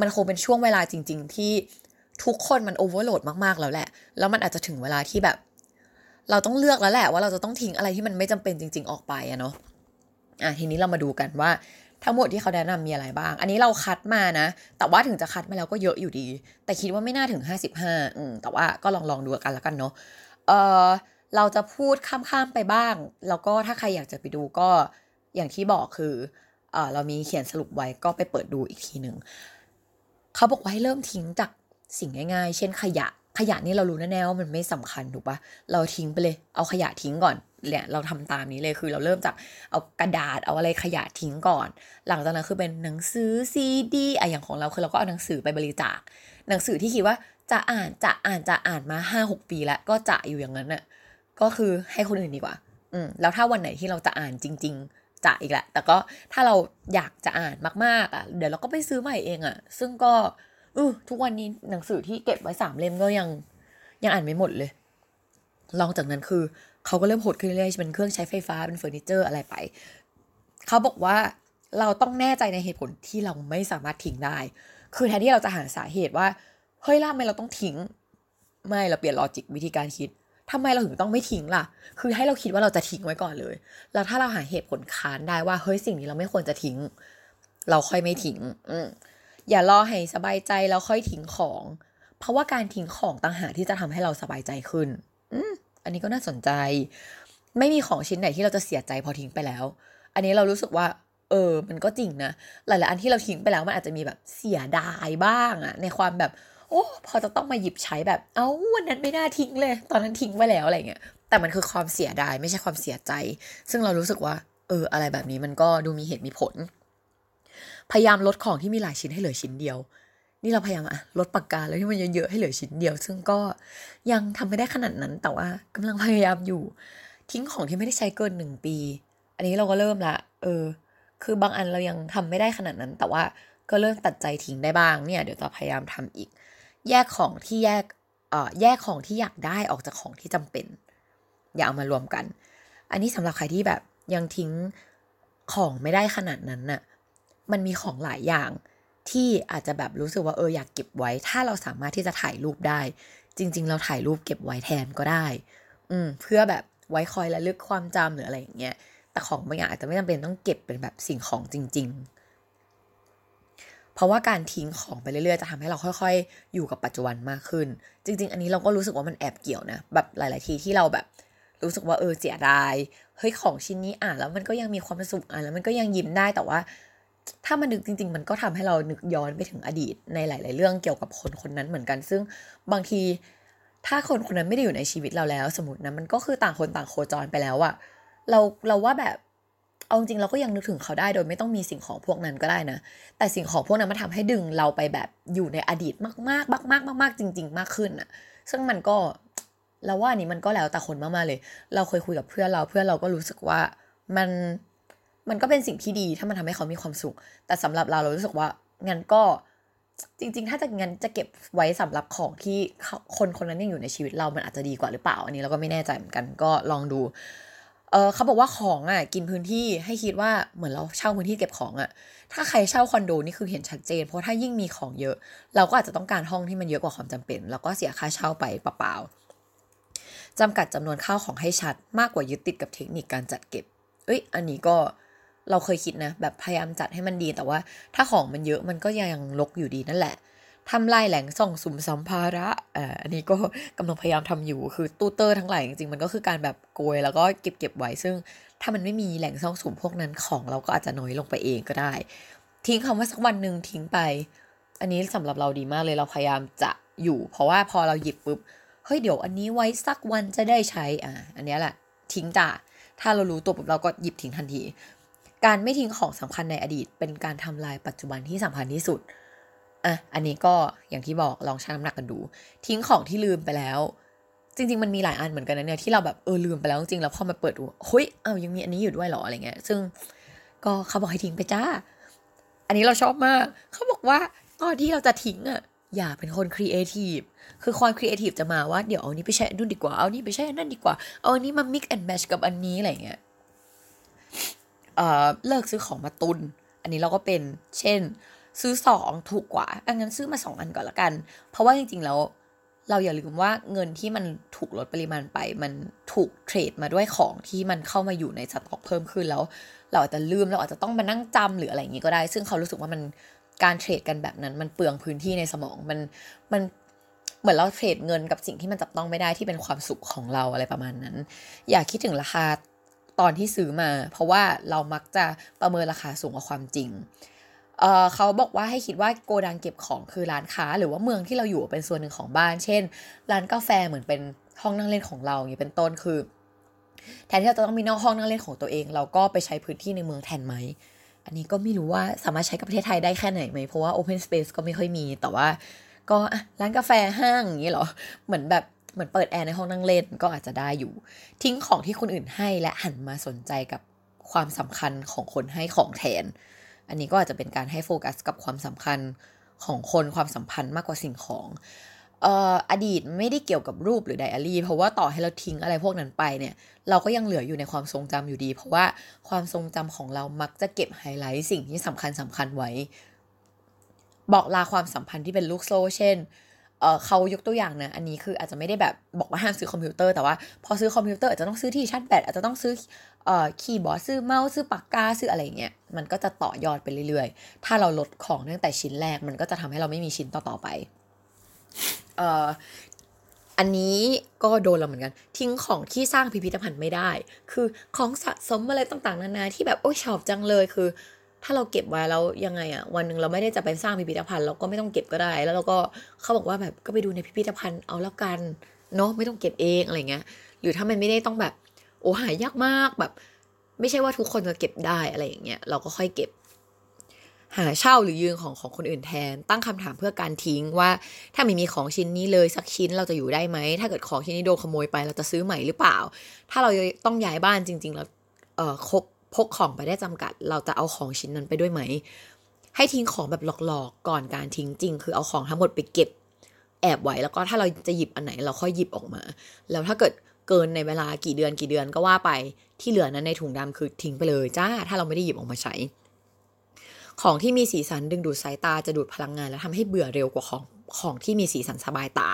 มันคงเป็นช่วงเวลาจริง ๆ ที่ทุกคนมันโอเวอร์โหลดมากๆแล้วแหละ แล้วมันอาจจะถึงเวลาที่แบบ เราต้องเลือกแล้วแหละว่าเราจะต้องทิ้งอะไรที่มันไม่จำเป็นจริง ๆ ออกไปอะเนาะอะทีนี้เรามาดูกันว่าทั้งหมดที่เขาแนะนำมีอะไรบ้าง อันนี้เราคัดมานะ แต่ว่าถึงจะคัดมาแล้วก็เยอะอยู่ดี แต่คิดว่าไม่น่าถึง 55อืมแต่ว่าก็ลองลองดูกันแล้วกันเนาะ เออเราจะพูดข้ามๆไปบ้าง แล้วก็ถ้าใครอยากจะไปดูก็อย่างที่บอกคือ เออเรามีเขียนสรุปไว้ก็ไปเปิดดูอีกทีหนึ่ง เขาบอกว่าให้เริ่มทิ้งจากสิ่งง่ายๆ เช่นขยะ ขยะนี่เรารู้แน่ๆว่ามันไม่สำคัญถูกปะเราทิ้งไปเลย เอาขยะทิ้งก่อนเนี่ยเราทำตามนี้เลยคือเราเริ่มจากเอากระดาษเอาอะไรขยะทิ้งก่อน หลังจากนั้นคือเป็นหนังสือซีดีอะอย่างของเราคือเราก็เอาหนังสือไปบริจาค หนังสือที่คิดว่าจะอ่านจะอ่านจะอ่านมาห้าหกปีแล้วก็จะอยู่อย่างนั้นน่ะก็คือให้คนอื่นดีกว่า อืมแล้วถ้าวันไหนที่เราจะอ่านจริง ๆ จะอีกแหละ แต่ก็ถ้าเราอยากจะอ่านมากๆอะ เดี๋ยวเราก็ไปซื้อใหม่เองอะ ซึ่งก็ออทุกวันนี้หนังสือที่เก็บไว้สามเล่มก็ยังยังอ่านไม่หมดเลย ลองจากนั้นคือเขาก็เริ่มโหดขึ้นเรื่อยๆเป็นเครื่องใช้ไฟฟ้าเป็นเฟอร์นิเจอร์อะไรไป เขาบอกว่าเราต้องแน่ใจในเหตุผลที่เราไม่สามารถทิ้งได้ คือแทนที่เราจะหาสาเหตุว่า เฮ้ยล่ะทำไมเราต้องทิ้ง ไม่เราเปลี่ยนลอจิกวิธีการคิด ทำไมเราถึงต้องไม่ทิ้งล่ะ คือให้เราคิดว่าเราจะทิ้งไว้ก่อนเลย แล้วถ้าเราหาเหตุผลค้านได้ว่าเฮ้ยสิ่งนี้เราไม่ควรจะทิ้ง เราค่อยไม่ทิ้ง อือย่ารอให้สบายใจแล้วค่อยทิ้งของ เพราะว่าการทิ้งของต่างหากที่จะทำให้เราสบายใจขึ้น อือันนี้ก็น่าสนใจ ไม่มีของชิ้นไหนที่เราจะเสียใจพอทิ้งไปแล้ว อันนี้เรารู้สึกว่า เออ มันก็จริงนะ หลายๆอันที่เราทิ้งไปแล้วมันอาจจะมีแบบเสียดายบ้างอะในความแบบ โอ้พอจะต้องมาหยิบใช้แบบเอ้าวันนั้นไม่น่าทิ้งเลย ตอนนั้นทิ้งไว้แล้วอะไรเงี้ยแต่มันคือความเสียดายไม่ใช่ความเสียใจ ซึ่งเรารู้สึกว่า เออ อะไรแบบนี้มันก็ดูมีเหตุมีผล พยายามลดของที่มีหลายชิ้นให้เหลือชิ้นเดียว นี่เราพยายามอะลดปากกาแล้วที่มันเยอะๆให้เหลือชิ้นเดียว ซึ่งก็ยังทำไม่ได้ขนาดนั้น แต่ว่ากำลังพยายามอยู่ ทิ้งของที่ไม่ได้ใช้เกินหนึ่งปี อันนี้เราก็เริ่มละ เออ คือบางอันเรายังทำไม่ได้ขนาดนั้น แต่ว่าก็เริ่มตัดใจทิ้งได้บ้างเนี่ย เดี๋ยวจะพยายามทำอีก แยกของที่แยกเอ่อแยกของที่อยากได้ออกจากของที่จำเป็น อย่าเอามารวมกัน อันนี้สำหรับใครที่แบบยังทิ้งของไม่ได้ขนาดนั้นน่ะมันมีของหลายอย่างที่อาจจะแบบรู้สึกว่าเอออยากเก็บไว้ ถ้าเราสามารถที่จะถ่ายรูปได้ จริง ๆ เราถ่ายรูปเก็บไว้แทนก็ได้ อืมเพื่อแบบไว้คอยระลึกความจำหรืออะไรอย่างเงี้ยแต่ของบางอย่างอาจจะไม่จำเป็นต้องเก็บเป็นแบบสิ่งของจริง ๆ เพราะว่าการทิ้งของไปเรื่อยๆ จะทำให้เราค่อยๆ อยู่กับปัจจุบันมากขึ้น จริง ๆ อันนี้เราก็รู้สึกว่ามันแอบเกี่ยวนะ แบบหลาย ๆ ทีที่เราแบบ รู้สึกว่าเออเสียดาย เฮ้ยของชิ้นนี้อ่านแล้วมันก็ยังมีความสุขอ่านแล้วมันก็ยังยิ้มได้แต่ว่า ถ้ามันนึกจริง ๆ มันก็ทำให้เรานึกย้อนไปถึงอดีตในหลาย ๆ เรื่องเกี่ยวกับคนคนนั้นเหมือนกัน ซึ่งบางทีถ้าคนคนนั้นไม่ได้อยู่ในชีวิตเราแล้ว สมมตินะมันก็คือต่างคนต่างโคจรไปแล้วอะเราเราว่าแบบ เอาจริงเราก็ยังนึกถึงเขาได้โดยไม่ต้องมีสิ่งของพวกนั้นก็ได้นะ แต่สิ่งของพวกนั้นมันทาให้ดึงเราไปแบบอยู่ในอดีตมากๆมากมากมากๆจริง ๆ มากขึ้นอะซึ่งมันก็เราว่านี้มันก็แล้วแต่คนมากๆเลย เราเคยคุยกับเพื่อนเราเพื่อนเราก็รู้สึกว่ามันมันก็เป็นสิ่งที่ดีถ้ามันทำให้เขามีความสุข แต่สำหรับเราเรารู้สึกว่างั้นก็จริง ๆ ถ้าจะงั้นจะเก็บไว้สำหรับของที่คนคนนั้นยังอยู่ในชีวิตเรา มันอาจจะดีกว่าหรือเปล่า อันนี้เราก็ไม่แน่ใจเหมือนกันก็ลองดู เออเขาบอกว่าของอะกินพื้นที่ให้คิดว่าเหมือนเราเช่าพื้นที่เก็บของอะ ถ้าใครเช่าคอนโดนี่คือเห็นชัดเจน เพราะถ้ายิ่งมีของเยอะ เราก็อาจจะต้องการห้องที่มันเยอะกว่าความจำเป็น แล้วก็เสียค่าเช่าไปเปล่าๆจำกัดจำนวนข้าวของให้ชัดมากกว่ายึดติดกับเทคนิคการจัดเก็บ เอ้ย อันนี้ก็เราเคยคิดนะ แบบพยายามจัดให้มันดีแต่ว่า ถ้าของมันเยอะมันก็ยังลกอยู่ดีนั่นแหละ ทำลายแหล่งส่องสุมสัมภาระอ่าอันนี้ก็กำลังพยายามทำอยู่คือตู้เตอร์ทั้งหลายจริงๆมันก็คือการแบบโกยแล้วก็เก็บเก็บไว้ ซึ่งถ้ามันไม่มีแหล่งซ่องสุมพวกนั้นของเราก็อาจจะน้อยลงไปเองก็ได้ ทิ้งคำว่าสักวันหนึ่งทิ้งไป อันนี้สำหรับเราดีมากเลยเราพยายามจะอยู่ เพราะว่าพอเราหยิบปุ๊บเฮ้ยเดี๋ยวอันนี้ไว้สักวันจะได้ใช้อ่าอันนี้แหละทิ้งจ้ะถ้าเรารู้ตัวปุ๊บเราก็หยิบทิ้งทันที การไม่ทิ้งของสำคัญในอดีต เป็นการทำลายปัจจุบันที่สำคัญที่สุด อะอันนี้ก็อย่างที่บอกลองชั่งน้ำหนักกันดู ทิ้งของที่ลืมไปแล้ว จริง ๆ มันมีหลายอันเหมือนกันนะเนี่ยที่เราแบบเออลืมไปแล้วจริงๆแล้วพอมาเปิดดูเฮ้ยเอายังมีอันนี้อยู่ด้วยหรออะไรเงี้ย ซึ่งก็เขาบอกให้ทิ้งไปจ้า อันนี้เราชอบมาก เขาบอกว่าตอนที่เราจะทิ้งอะอย่าเป็นคนครีเอทีฟ คือความครีเอทีฟจะมาว่าเดี๋ยวเอานี้ไปใช้นู่นดีกว่า เอานี้ไปใช้นั่นดีกว่า เอาอันนี้มา mix and match กับอันนี้อะไรเงี้ย เอ่อเลิกซื้อของมาตุน อันนี้เราก็เป็น เช่น ซื้อสองถูกกว่าอังั้นซื้อมาสองอันก่อนละกัน เพราะว่าจริงๆแล้วเราอย่าลืมว่าเงินที่มันถูกลดปริมาณไป มันถูกเทรดมาด้วยของที่มันเข้ามาอยู่ในสต็อกเพิ่มขึ้นแล้ว เราอาจจะลืมเราอาจจะต้องมานั่งจำหรืออะไรอย่างนี้ก็ได้ ซึ่งเขารู้สึกว่ามันการเทรดกันแบบนั้น มันเปลืองพื้นที่ในสมองมันมันเหมือนเราเทรดเงินกับสิ่งที่มันจับต้องไม่ได้ที่เป็นความสุขของเราอะไรประมาณนั้น อย่าคิดถึงราคาตอนที่ซื้อมา เพราะว่าเรามักจะประเมินราคาสูงกว่าความจริง เขาบอกว่าให้คิดว่าโกดังเก็บของคือร้านค้า หรือว่าเมืองที่เราอยู่เป็นส่วนหนึ่งของบ้าน เช่น ร้านกาแฟเหมือนเป็นห้องนั่งเล่นของเราอย่างนี้เป็นต้นคือ แทนที่เราจะต้องมีนอกห้องนั่งเล่นของตัวเอง เราก็ไปใช้พื้นที่ในเมืองแทนไหม อันนี้ก็ไม่รู้ว่าสามารถใช้กับประเทศไทยได้แค่ไหนไหมเพราะว่า Open Space ก็ไม่ค่อยมี แต่ว่า ก็ร้านกาแฟห้างอย่างนี้เหรอเหมือนแบบเหมือนเปิดแอร์ในห้องนั่งเล่นก็อาจจะได้อยู่ ทิ้งของที่คนอื่นให้และหันมาสนใจกับความสำคัญของคนให้ของแทน อันนี้ก็อาจจะเป็นการให้โฟกัสกับความสำคัญของคนความสัมพันธ์มากกว่าสิ่งของเอ่ออดีตไม่ได้เกี่ยวกับรูปหรือไดอารี่ เพราะว่าต่อให้เราทิ้งอะไรพวกนั้นไปเนี่ย เราก็ยังเหลืออยู่ในความทรงจำอยู่ดี เพราะว่าความทรงจำของเรามักจะเก็บไฮไลท์สิ่งที่สำคัญสำคัญไว้ บอกลาความสัมพันธ์ที่เป็นลูกโซ่ เช่นเออเขายกตัวอย่างนะอันนี้คืออาจจะไม่ได้แบบบอกว่าห้ามซื้อคอมพิวเตอร์แต่ว่าพอซื้อคอมพิวเตอร์อาจจะต้องซื้อที่ชาร์จแบตอาจจะต้องซื้อ เอ่อคีย์บอร์ดซื้อเมาส์ซื้อปากกาซื้ออะไรเงี้ยมันก็จะต่อยอดไปเรื่อยๆ ถ้าเราลดของตั้งแต่ชิ้นแรก มันก็จะทำให้เราไม่มีชิ้นต่อๆไปเอ่ออันนี้ก็โดนเราเหมือนกัน ทิ้งของที่สร้างพิพิธภัณฑ์ไม่ได้ คือของสะสมอะไรต่างๆนานาที่แบบโอ้ยชอบจังเลยคือ ถ้าเราเก็บไว้แล้วยังไงอะวันหนึ่งเราไม่ได้จะไปสร้างพิพิธภัณฑ์เราก็ไม่ต้องเก็บก็ได้ แล้วเราก็เขาบอกว่าแบบก็ไปดูในพิพิธภัณฑ์เอาแล้วกันเนาะไม่ต้องเก็บเองอะไรเงี้ยหรือถ้ามันไม่ได้ต้องแบบ โอ้หายากมากแบบ ไม่ใช่ว่าทุกคนจะเก็บได้อะไรอย่างเงี้ยเราก็ค่อยเก็บ หาเช่าหรือยืมของของคนอื่นแทน ตั้งคำถามเพื่อการทิ้งว่า ถ้าไม่มีของชิ้นนี้เลยสักชิ้นเราจะอยู่ได้ไหมถ้าเกิดของชิ้นนี้โดนขโมยไปเราจะซื้อใหม่หรือเปล่า ถ้าเราต้องย้ายบ้านจริงๆแล้วเอ่อคบพกของไปได้จำกัด เราจะเอาของชิ้นนั้นไปด้วยไหม ให้ทิ้งของแบบหลอกๆ ก่อนการทิ้งจริง คือเอาของทั้งหมดไปเก็บ แอบไว้แล้วก็ถ้าเราจะหยิบอันไหนเราค่อยหยิบออกมา แล้วถ้าเกิด เกินในเวลากี่เดือนกี่เดือนก็ว่าไปที่เหลือนั้นในถุงดำคือทิ้งไปเลยจ้า ถ้าเราไม่ได้หยิบออกมาใช้ ของที่มีสีสันดึงดูดสายตาจะดูดพลังงาน และทำให้เบื่อเร็วกว่าของของที่มีสีสันสบายตา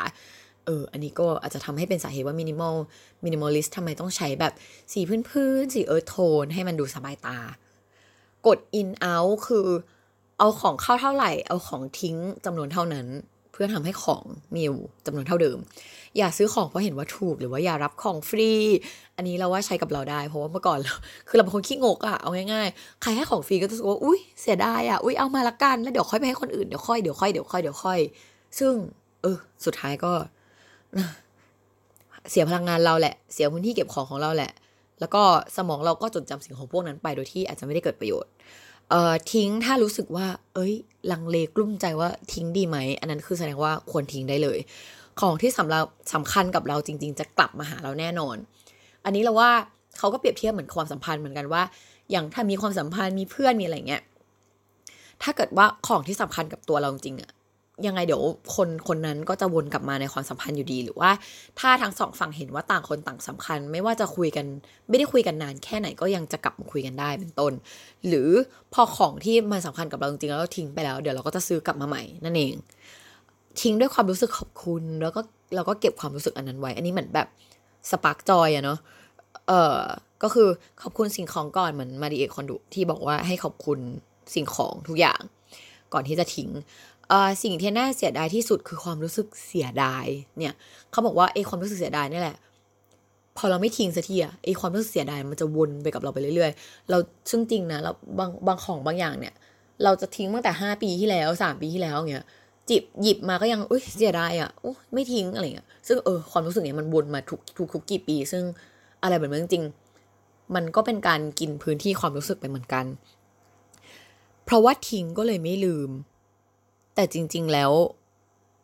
เออ อันนี้ก็อาจจะทำให้เป็นสาเหตุว่า minimal minimalist ทำไมต้องใช้แบบสีพื้นๆสี earth tone ให้มันดูสบายตา กฎ in out คือเอาของเข้าเท่าไหร่ เอาของทิ้งจำนวนเท่านั้น เพื่อทำให้ของมีอยู่จำนวนเท่าเดิม อย่าซื้อของเพราะเห็นว่าถูกหรือว่าอย่ารับของฟรี อันนี้เราว่าใช้กับเราได้ เพราะว่าเมื่อก่อนเราคือเราเป็นคนขี้งกอะเอาง่ายๆใครให้ของฟรีก็จะรู้สึกว่าอุ้ยเสียดายอะอุ้ยเอามาละกันแล้วเดี๋ยวค่อยไปให้คนอื่นเดี๋ยวค่อยเดี๋ยวค่อยเดี๋ยวค่อยเดี๋ยวค่อย ซึ่ง เออ สุดท้ายก็ เสียพลังงานเราแหละ เสียพื้นที่เก็บของของเราแหละ แล้วก็สมองเราก็จดจำสิ่งของพวกนั้นไปโดยที่อาจจะไม่ได้เกิดประโยชน์เอ่อทิ้งถ้ารู้สึกว่า เอ้ย ลังเลกลุ้มใจว่าทิ้งดีไหม อันนั้นคือแสดงว่าควรทิ้งได้เลย ของที่สำหรับสำคัญกับเราจริง ๆ จะกลับมาหาเราแน่นอน อันนี้เราว่าเขาก็เปรียบเทียบเหมือนความสัมพันธ์เหมือนกันว่า อย่างถ้ามีความสัมพันธ์มีเพื่อนมีอะไรเงี้ยถ้าเกิดว่าของที่สำคัญกับตัวเราจริงๆอะยังไงเดี๋ยวคนคนนั้นก็จะวนกลับมาในความสัมพันธ์อยู่ดี หรือว่าถ้าทั้งสองฝั่งเห็นว่าต่างคนต่างสำคัญ ไม่ว่าจะคุยกัน ไม่ได้คุยกันนานแค่ไหนก็ยังจะกลับมาคุยกันได้เป็นต้น หรือพอของที่มันสำคัญกับเราจริงๆแล้วทิ้งไปแล้ว เดี๋ยวเราก็จะซื้อกลับมาใหม่นั่นเอง ทิ้งด้วยความรู้สึกขอบคุณ แล้วก็เราก็เก็บความรู้สึกอันนั้นไว้ อันนี้เหมือนแบบ spark joy อะเนาะเออก็คือขอบคุณสิ่งของก่อนเหมือนมาริเอคอนดุที่บอกว่าให้ขอบคุณสิ่งของทุกอย่าง ก่อนที่จะทิ้งเอ่อสิ่งที่น่าเสียดายที่สุดคือความรู้สึกเสียดายเนี่ยเขาบอกว่าไอ้ความรู้สึกเสียดายนี่แหละพอเราไม่ทิ้งสักทีอะไอ้ความรู้สึกเสียดายมันจะวนไปกับเราไปเรื่อยๆ เราซึ่งจริงนะเราบางบางของบางอย่างเนี่ย เราจะทิ้งตั้งแต่ห้าปีที่แล้วสามปีที่แล้วเงี้ย จิบหยิบมาก็ยังอุ้ยเสียดายอะโอ้ไม่ทิ้งอะไรเงี้ยซึ่งเออความรู้สึกเนี้ยมันวนมาทุกทุกทุกกี่ปี ซึ่งอะไรแบบนี้จริงๆมันก็เป็นการกินพื้นที่ความรู้สึกไปเหมือนกัน เพราะว่าทิ้งก็เลยไม่ลืม แต่จริง ๆแล้ว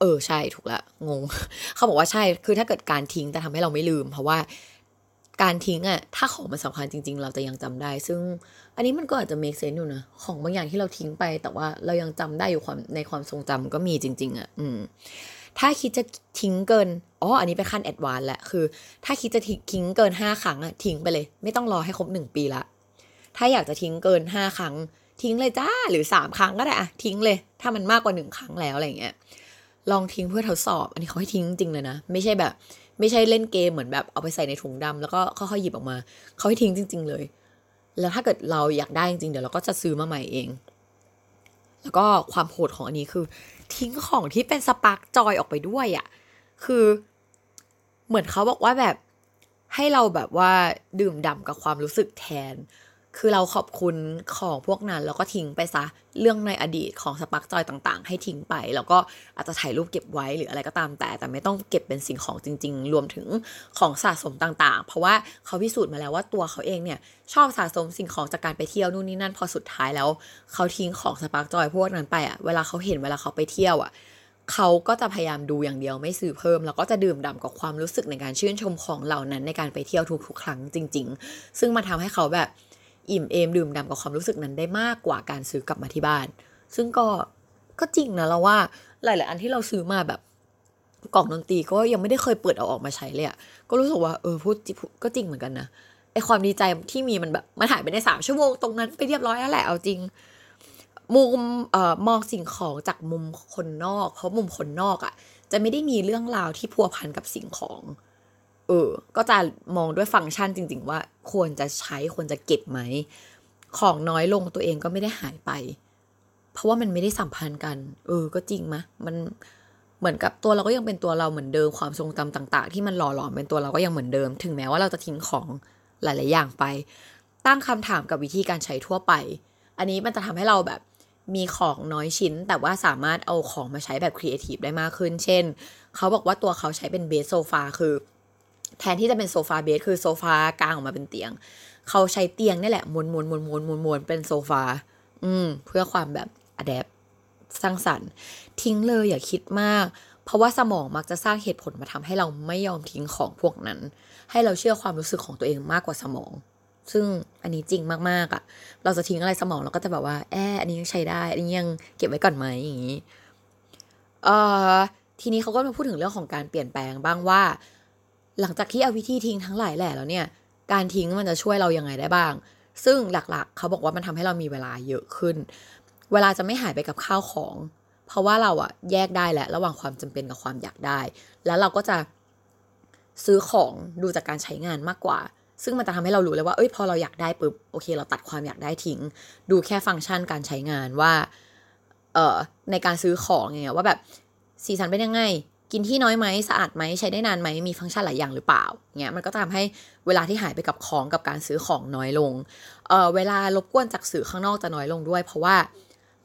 เออใช่ถูกละงง เขาบอกว่าใช่คือถ้าเกิดการทิ้งแต่ทำให้เราไม่ลืม เพราะว่า การทิ้งอะถ้าของมันสำคัญจริง ๆ เราจะยังจำได้ ซึ่งอันนี้มันก็อาจจะ make sense อยู่นะ ของบางอย่างที่เราทิ้งไป แต่ว่าเรายังจำได้อยู่ความในความทรงจำก็มีจริง ๆอะอืมถ้าคิดจะทิ้งเกิน อ๋อ อันนี้เป็นขั้นแอดวานแหละคือ ถ้าคิดจะทิ้งเกินห้าครั้งอะทิ้งไปเลย ไม่ต้องรอให้ครบหนึ่งปีละ ถ้าอยากจะทิ้งเกินห้าครั้ง ทิ้งเลยจ้า หรือสามครั้งก็ได้อะทิ้งเลย ถ้ามันมากกว่าหนึ่งครั้งแล้วอะไรเงี้ย ลองทิ้งเพื่อทดสอบ อันนี้เขาให้ทิ้งจริงเลยนะ ไม่ใช่แบบ ไม่ใช่เล่นเกมเหมือนแบบเอาไปใส่ในถุงดำแล้วก็ค่อยๆหยิบออกมา เขาให้ทิ้งจริง ๆ เลย แล้วถ้าเกิดเราอยากได้จริงๆเดี๋ยวเราก็จะซื้อมาใหม่เอง แล้วก็ความโหดของอันนี้คือ ทิ้งของที่เป็น spark joy ออกไปด้วยอะ่ะคือเหมือนเขาบอกว่าแบบให้เราแบบว่าดื่มด่ำกับความรู้สึกแทน คือเราขอบคุณของพวกนั้นแล้วก็ทิ้งไปซะเรื่องในอดีตของ spark joy ต่างๆ ให้ทิ้งไป แล้วก็อาจจะถ่ายรูปเก็บไว้หรืออะไรก็ตามแต่ แต่ไม่ต้องเก็บเป็นสิ่งของจริง ๆ รวมถึงของสะสมต่างๆ เพราะว่าเขาพิสูจน์มาแล้วว่าตัวเขาเองเนี่ยชอบสะสมสิ่งของจากการไปเที่ยวนู่นนี่นั่นพอสุดท้ายแล้ว เขาทิ้งของ spark joy พวกนั้นไปอะเวลาเขาเห็นเวลาเขาไปเที่ยวอะเขาก็จะพยายามดูอย่างเดียวไม่ซื้อเพิ่ม แล้วก็จะดื่มด่ำกับความรู้สึกในการชื่นชมของเหล่านั้นในการไปเที่ยวทุกๆครั้งจริง ๆ ซึ่งมาทำให้เขาแบบ อิ่มเอมดื่มด่ำกับความรู้สึกนั้นได้มากกว่าการซื้อกลับมาที่บ้าน ซึ่งก็ก็จริงนะเราว่าหลาย ๆ อันที่เราซื้อมาแบบกล่องดนตรีก็ยังไม่ได้เคยเปิดเอาออกมาใช้เลยอะก็รู้สึกว่าเออพูดก็จริงเหมือนกันนะไอความดีใจที่มีมันแบบมันหายไปในสามชั่วโมงตรงนั้นไปเรียบร้อยแล้วแหละเอาจริง มุมเอ่อมองสิ่งของจากมุมคนนอก เพราะมุมคนนอกอะ่ะ จะไม่ได้มีเรื่องราวที่พัวพันกับสิ่งของ เออ ก็จะมองด้วยฟังก์ชันจริง ๆ ว่าควรจะใช้ควรจะเก็บไหม ของน้อยลงตัวเองก็ไม่ได้หายไป เพราะว่ามันไม่ได้สัมพันธ์กัน เออ ก็จริงมะมันเหมือนกับตัวเราก็ยังเป็นตัวเราเหมือนเดิมความทรงจำต่าง ๆ ที่มันหล่อหลอมเป็นตัวเราก็ยังเหมือนเดิม ถึงแม้ว่าเราจะทิ้งของหลาย ๆ อย่างไป ตั้งคำถามกับวิธีการใช้ทั่วไป อันนี้มันจะทำให้เราแบบมีของน้อยชิ้น แต่ว่าสามารถเอาของมาใช้แบบครีเอทีฟได้มากขึ้น เช่น เขาบอกว่าตัวเขาใช้เป็น bed sofa คือ แทนที่จะเป็น sofa bed คือโซฟากางออกมาเป็นเตียง เขาใช้เตียงนี่แหละมวนมวนมวนมวนมวนมวนเป็นโซฟา อืม เพื่อความแบบอ d ด p สร้างสรรค์ ทิ้งเลยอย่าคิดมาก เพราะว่าสมองมักจะสร้างเหตุผลมาทำให้เราไม่ยอมทิ้งของพวกนั้น ให้เราเชื่อความรู้สึกของตัวเองมากกว่าสมอง ซึ่งอันนี้จริงมากๆอะ่ะ เราจะทิ้งอะไรสมองเราก็จะแบบว่าแอบอันนี้ยังใช้ได้อันนี้ยังเก็บไว้ก่อนไหมอย่างนี้เอ่อทีนี้เขาก็มาพูดถึงเรื่องของการเปลี่ยนแปลงบ้างว่า หลังจากที่เอาวิธีทิ้งทั้งหลายแหล่แล้วเนี่ย การทิ้งมันจะช่วยเรายังไงได้บ้าง ซึ่งหลักๆ เขาบอกว่ามันทำให้เรามีเวลาเยอะขึ้น เวลาจะไม่หายไปกับข้าวของ เพราะว่าเราอะแยกได้แหละระหว่างความจำเป็นกับความอยากได้ แล้วเราก็จะซื้อของดูจากการใช้งานมากกว่า ซึ่งมันจะทำให้เรารู้เลยว่า เอ้ย พอเราอยากได้ปุ๊บ โอเค เราตัดความอยากได้ทิ้ง ดูแค่ฟังก์ชันการใช้งานว่า เอ่อ ในการซื้อของเงี้ยว่าแบบสีสันเป็นยังไง กินที่น้อยไหมสะอาดไหมใช้ได้นานไหมมีฟังก์ชันหลายอย่างหรือเปล่าเงี้ยมันก็จะทำให้เวลาที่หายไปกับของกับการซื้อของน้อยลงเออเวลารบกวนจากสื่อข้างนอกจะน้อยลงด้วย เพราะว่า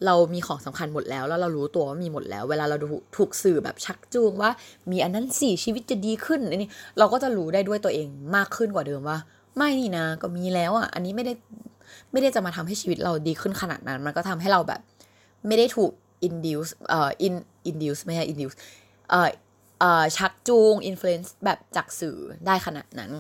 เรามีของสำคัญหมดแล้วแล้วเรารู้ตัวว่ามีหมดแล้ว เวลาเราถูกสื่อแบบชักจูงว่า มีอันนั้นสี่ชีวิตจะดีขึ้นนนี้เราก็จะรู้ได้ด้วยตัวเองมากขึ้นกว่าเดิมว่า ไม่นี่นะ ก็มีแล้วอะอันนี้ไม่ได้ไม่ได้จะมาทำให้ชีวิตเราดีขึ้นขนาดนั้น มันก็ทำให้เราแบบ ไม่ได้ถูก induce เอ่อ in induce ไม่ใช่ induce เอ่อเอ่อชักจูง influence แบบจากสื่อได้ขนาดนั้น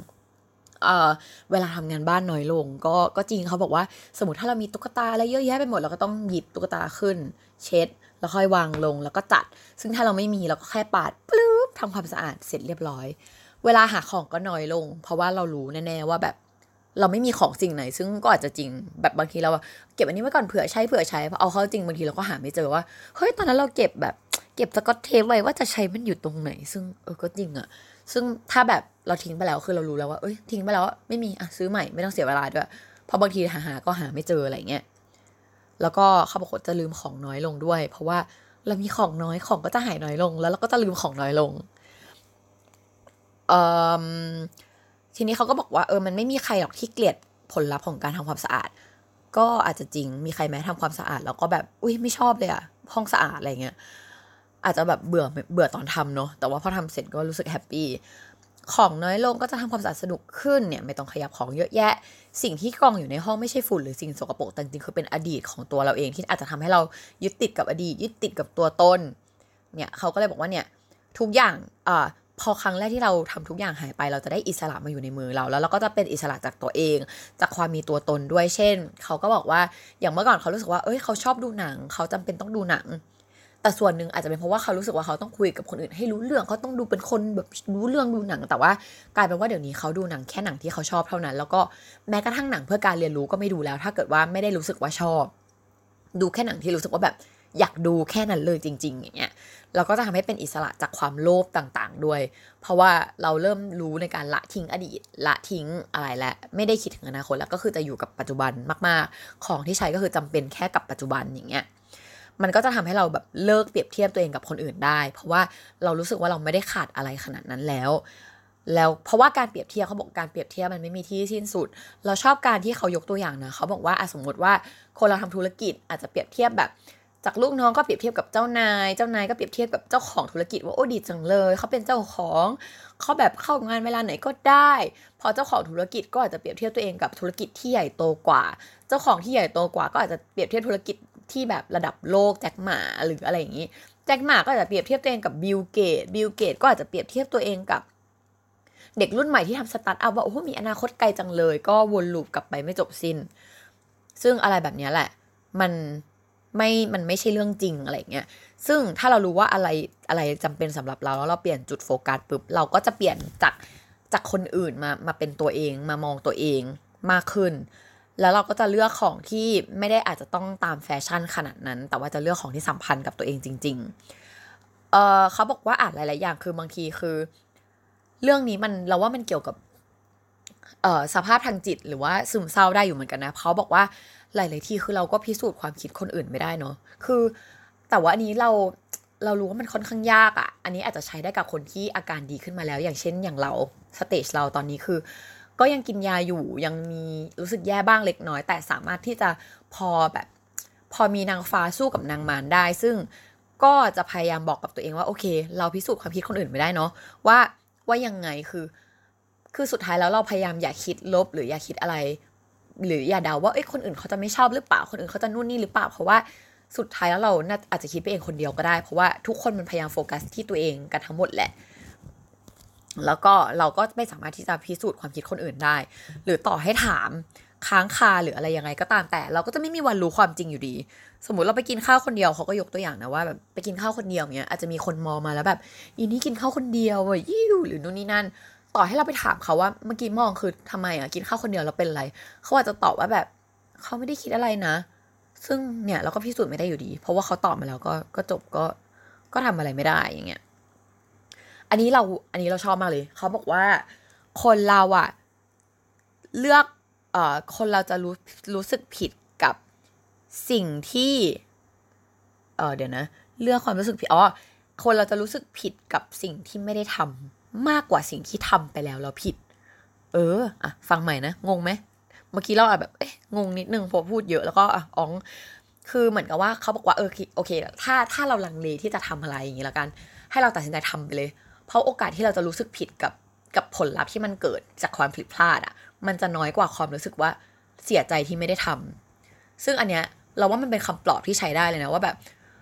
เอ่อเวลาทำงานบ้านน้อยลง ก็ก็จริงเขาบอกว่าสมมติถ้าเรามีตุ๊กตาอะไรเยอะแยะไปหมดเราก็ต้องหยิบตุ๊กตาขึ้น เช็ด แล้วค่อยวางลงแล้วก็จัด ซึ่งถ้าเราไม่มีเราก็แค่ปาดปลื้บทำความสะอาดเสร็จเรียบร้อย เวลาหาของก็น้อยลง เพราะว่าเรารู้แน่ๆว่าแบบเราไม่มีของสิ่งไหน ซึ่งก็อาจจะจริงแบบบางทีเราเก็บอันนี้ไว้ก่อนเผื่อใช้เผื่อใช้พอเอาเข้าจริงบางทีเราก็หาไม่เจอว่าเฮ้ยตอนนั้นเราเก็บแบบ เก็บสกอตเทปไว้ว่าจะใช้มันอยู่ตรงไหน ซึ่งเออก็จริงอะซึ่งถ้าแบบเราทิ้งไปแล้วคือเรารู้แล้วว่าเอ้ยทิ้งไปแล้วไม่มีอะซื้อใหม่ไม่ต้องเสียเวลาด้วยเพราะบางทีหาหาก็หาไม่เจออะไรเงี้ยแล้วก็เขาบอกว่าจะลืมของน้อยลงด้วย เพราะว่าเรามีของน้อยของก็จะหายน้อยลง แล้วเราก็จะลืมของน้อยลงเอ่อทีนี้เขาก็บอกว่าเออมันไม่มีใครหรอกที่เกลียดผลลัพธ์ของการทำความสะอาด ก็อาจจะจริงมีใครแม้ทำความสะอาด แล้วก็แบบอุ้ยไม่ชอบเลยอะห้องสะอาดอะไรเงี้ย อาจจะแบบเบื่อเบื่อตอนทำเนาะแต่ว่าพอทำเสร็จก็รู้สึกแฮปปี้ของน้อยลงก็จะทำความสะอาดสนุกขึ้นเนี่ยไม่ต้องขยับของเยอะแยะ สิ่งที่กองอยู่ในห้องไม่ใช่ฝุ่นหรือสิ่งสกปรกแต่จริงๆคือเป็นอดีตของตัวเราเองที่อาจจะทำให้เรายึดติดกับอดีต ยึดติดกับตัวตนเนี่ยเขาก็เลยบอกว่าเนี่ยทุกอย่างอ่าพอครั้งแรกที่เราทำทุกอย่างหายไป เราจะได้อิสระมาอยู่ในมือเรา แล้วเราก็จะเป็นอิสระจากตัวเอง จากความมีตัวตนด้วยเช่น เขาก็บอกว่าอย่างเมื่อก่อนเขารู้สึกว่าเอ้ยเขาชอบดูหนัง เขาจำเป็นต้องดูหนัง แต่ส่วนหนึ่งอาจจะเป็นเพราะว่าเขารู้สึกว่าเขาต้องคุยกับคนอื่นให้รู้เรื่องเขาต้องดูเป็นคนแบบรู้เรื่องดูหนัง แต่ว่ากลายเป็นว่าเดี๋ยวนี้เขาดูหนังแค่หนังที่เขาชอบเท่านั้น แล้วก็แม้กระทั่งหนังเพื่อการเรียนรู้ก็ไม่ดูแล้ว ถ้าเกิดว่าไม่ได้รู้สึกว่าชอบ ดูแค่หนังที่รู้สึกว่าแบบอยากดูแค่นั้นเลยจริง ๆ อย่างเงี้ยเราก็จะทำให้เป็นอิสระจากความโลภต่างๆ ด้วย เพราะว่าเราเริ่มรู้ในการละทิ้งอดีต ละทิ้งอะไรและ ไม่ได้คิดถึงอนาคตแล้วก็คือจะอยู่กับปัจจุบันมาก ๆ ของที่ใช้ก็คือจำเป็นแค่กับปัจจุบันอย่างเงี้ย มันก็จะทำให้เราแบบเลิกเปรียบเทียบตัวเองกับคนอื่นได้ เพราะว่าเรารู้สึกว่าเราไม่ได้ขาดอะไรขนาดนั้นแล้ว แล้วเพราะว่าการเปรียบเทียบเขาบอกการเปรียบเทียบมันไม่มีที่สิ้นสุด เราชอบการที่เขายกตัวอย่างนะเขาบอกว่าสมมติว่าคนเราทำธุรกิจอาจจะเปรียบเทียบแบบจากลูกน้องก็เปรียบเทียบกับเจ้านาย เจ้านายก็เปรียบเทียบกับเจ้าของธุรกิจว่าโอ้ดีจังเลย เขาเป็นเจ้าของ เขาแบบเข้างานเวลาไหนก็ได้ พอเจ้าของธุรกิจก็อาจจะเปรียบเทียบตัวเองกับธุรกิจที่ใหญ่โตกว่า เจ้าของที่ใหญ่โตกว่าก็อาจจะเปรียบเทียบธุรกิจ ที่แบบระดับโลกแจ็คหม่าหรืออะไรอย่างนี้แจ็คหม่าก็อาจจะเปรียบเทียบตัวเองกับบิลเกตส์บิลเกตส์ก็อาจจะเปรียบเทียบตัวเองกับเด็กรุ่นใหม่ที่ทำสตาร์ทอัพว่าโอ้โหมีอนาคตไกลจังเลย ก็วน loop กลับไปไม่จบสิ้น ซึ่งอะไรแบบนี้แหละ มันไม่ มันไม่ใช่เรื่องจริงอะไรเงี้ย ซึ่งถ้าเรารู้ว่าอะไรอะไรจำเป็นสำหรับเราแล้วเราเปลี่ยนจุดโฟกัสปุ๊บเราก็จะเปลี่ยนจากจากคนอื่นมามาเป็นตัวเองมามองตัวเองมากขึ้น แล้วเราก็จะเลือกของที่ไม่ได้อาจจะต้องตามแฟชั่นขนาดนั้น แต่ว่าจะเลือกของที่สัมพันธ์กับตัวเองจริง ๆ เออเขาบอกว่าอ่านหลาย ๆ อย่างคือบางทีคือ เรื่องนี้มันเราว่ามันเกี่ยวกับเออสภาพทางจิตหรือว่าซึมเศร้าได้อยู่เหมือนกันนะเขาบอกว่าหลาย ๆ ที่คือเราก็พิสูจน์ความคิดคนอื่นไม่ได้เนาะคือ แต่ว่าอันนี้เราเรารู้ว่ามันค่อนข้างยากอะ่ะ อันนี้อาจจะใช้ได้กับคนที่อาการดีขึ้นมาแล้ว อย่างเช่นอย่างเราสเตจเราตอนนี้คือ ก็ยังกินยาอยู่ยังมีรู้สึกแย่บ้างเล็กน้อย แต่สามารถที่จะพอแบบพอมีนางฟ้าสู้กับนางมารได้ ซึ่งก็จะพยายามบอกกับตัวเองว่าโอเค เราพิสูจน์ความคิดคนอื่นไม่ได้เนาะว่าว่ายังไงคือคือสุดท้ายแล้วเราพยายามอย่าคิดลบหรืออย่าคิดอะไร หรืออย่าเดาว่าเอ้ยคนอื่นเขาจะไม่ชอบหรือเปล่าคนอื่นเขาจะนู่นนี่หรือเปล่าเพราะว่าสุดท้ายแล้วเราน่าอาจจะคิดไปเองคนเดียวก็ได้ เพราะว่าทุกคนมันพยายามโฟกัสที่ตัวเองกันทั้งหมดแหละ แล้วก็เราก็ไม่สามารถที่จะพิสูจน์ความคิดคนอื่นได้ หรือต่อให้ถามค้างคาหรืออะไรยังไงก็ตามแต่ เราก็จะไม่มีวันรู้ความจริงอยู่ดี สมมติเราไปกินข้าวคนเดียวเขาก็ยกตัวอย่างนะว่าแบบไปกินข้าวคนเดียวเงี้ยอาจจะมีคนมองมาแล้วแบบอีนี่กินข้าวคนเดียวว้ยยิ่วหรือนู่นนี่นั่น ต่อให้เราไปถามเขาว่าเมื่อกี้มองคือทำไมอะกินข้าวคนเดียวเราเป็นอะไรเขาอาจจะตอบว่าแบบเขาไม่ได้คิดอะไรนะ ซึ่งเนี่ยเราก็พิสูจน์ไม่ได้อยู่ดี เพราะว่าเขาตอบมาแล้วก็ก็จบก็ก็ทำอะไรไม่ได้อย่างเงี้ย อันนี้เราอันนี้เราชอบมากเลย เขาบอกว่าคนเราอะเลือกเอ่อคนเราจะรู้รู้สึกผิดกับสิ่งที่เออเดี๋ยวนะ เลือกความรู้สึกผิดอ๋อคนเราจะรู้สึกผิดกับสิ่งที่ไม่ได้ทำมากกว่าสิ่งที่ทำไปแล้วเราผิด เอออะฟังใหม่นะงงไหมเมื่อกี้เราแบบเอ๊ะงงนิดนึงพอพูดเยอะแล้วก็อะอ๋องคือเหมือนกับว่าเขาบอกว่าเออโอเคถ้าถ้าเราลังเลที่จะทำอะไรอย่างนี้แล้วกัน ให้เราตัดสินใจทำไปเลย เพราะโอกาสที่เราจะรู้สึกผิดกับกับผลลัพธ์ที่มันเกิดจากความผิดพลาดอะ่ะ มันจะน้อยกว่าความรู้สึกว่าเสียใจที่ไม่ได้ทำซึ่งอันเนี้ยเราว่ามันเป็นคำปลอบที่ใช้ได้เลยนะว่าแบบ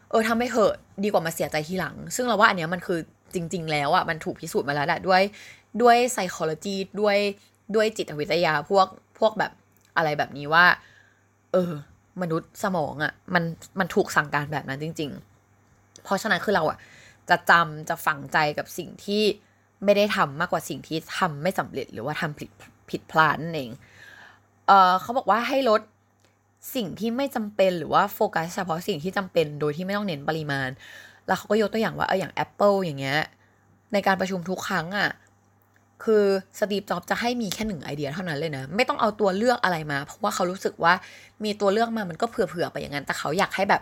เออทำไม่เหอะดีกว่ามาเสียใจทีหลัง ซึ่งเราว่าอันเนี้ยมันคือจริง ๆ แล้วอะมันถูกพิสูจน์มาแล้วแหละด้วยด้วย psychology ด้วยด้วยจิตวิทยาพวกพวกแบบอะไรแบบนี้ว่า เออ มนุษย์สมองอะมันมันถูกสั่งการแบบนั้นจริง ๆ เพราะฉะนั้นคือเราอะ จะจำจะฝังใจกับสิ่งที่ไม่ได้ทำมากกว่าสิ่งที่ทำไม่สำเร็จหรือว่าทำผิดผิดพลาดนั่นเองเออเขาบอกว่าให้ลดสิ่งที่ไม่จำเป็นหรือว่าโฟกัสเฉพาะสิ่งที่จำเป็นโดยที่ไม่ต้องเน้นปริมาณ แล้วเขาก็ยกตัวอย่างว่าเอออย่าง Apple อย่างเงี้ยในการประชุมทุกครั้งอะ่ะคือสตีฟจ็อบจะให้มีแค่หนึ่งไอเดียเท่านั้นเลยนะ ไม่ต้องเอาตัวเลือกอะไรมา เพราะว่าเขารู้สึกว่ามีตัวเลือกมามันก็เผื่อๆไปอย่างนั้น แต่เขาอยากให้แบบ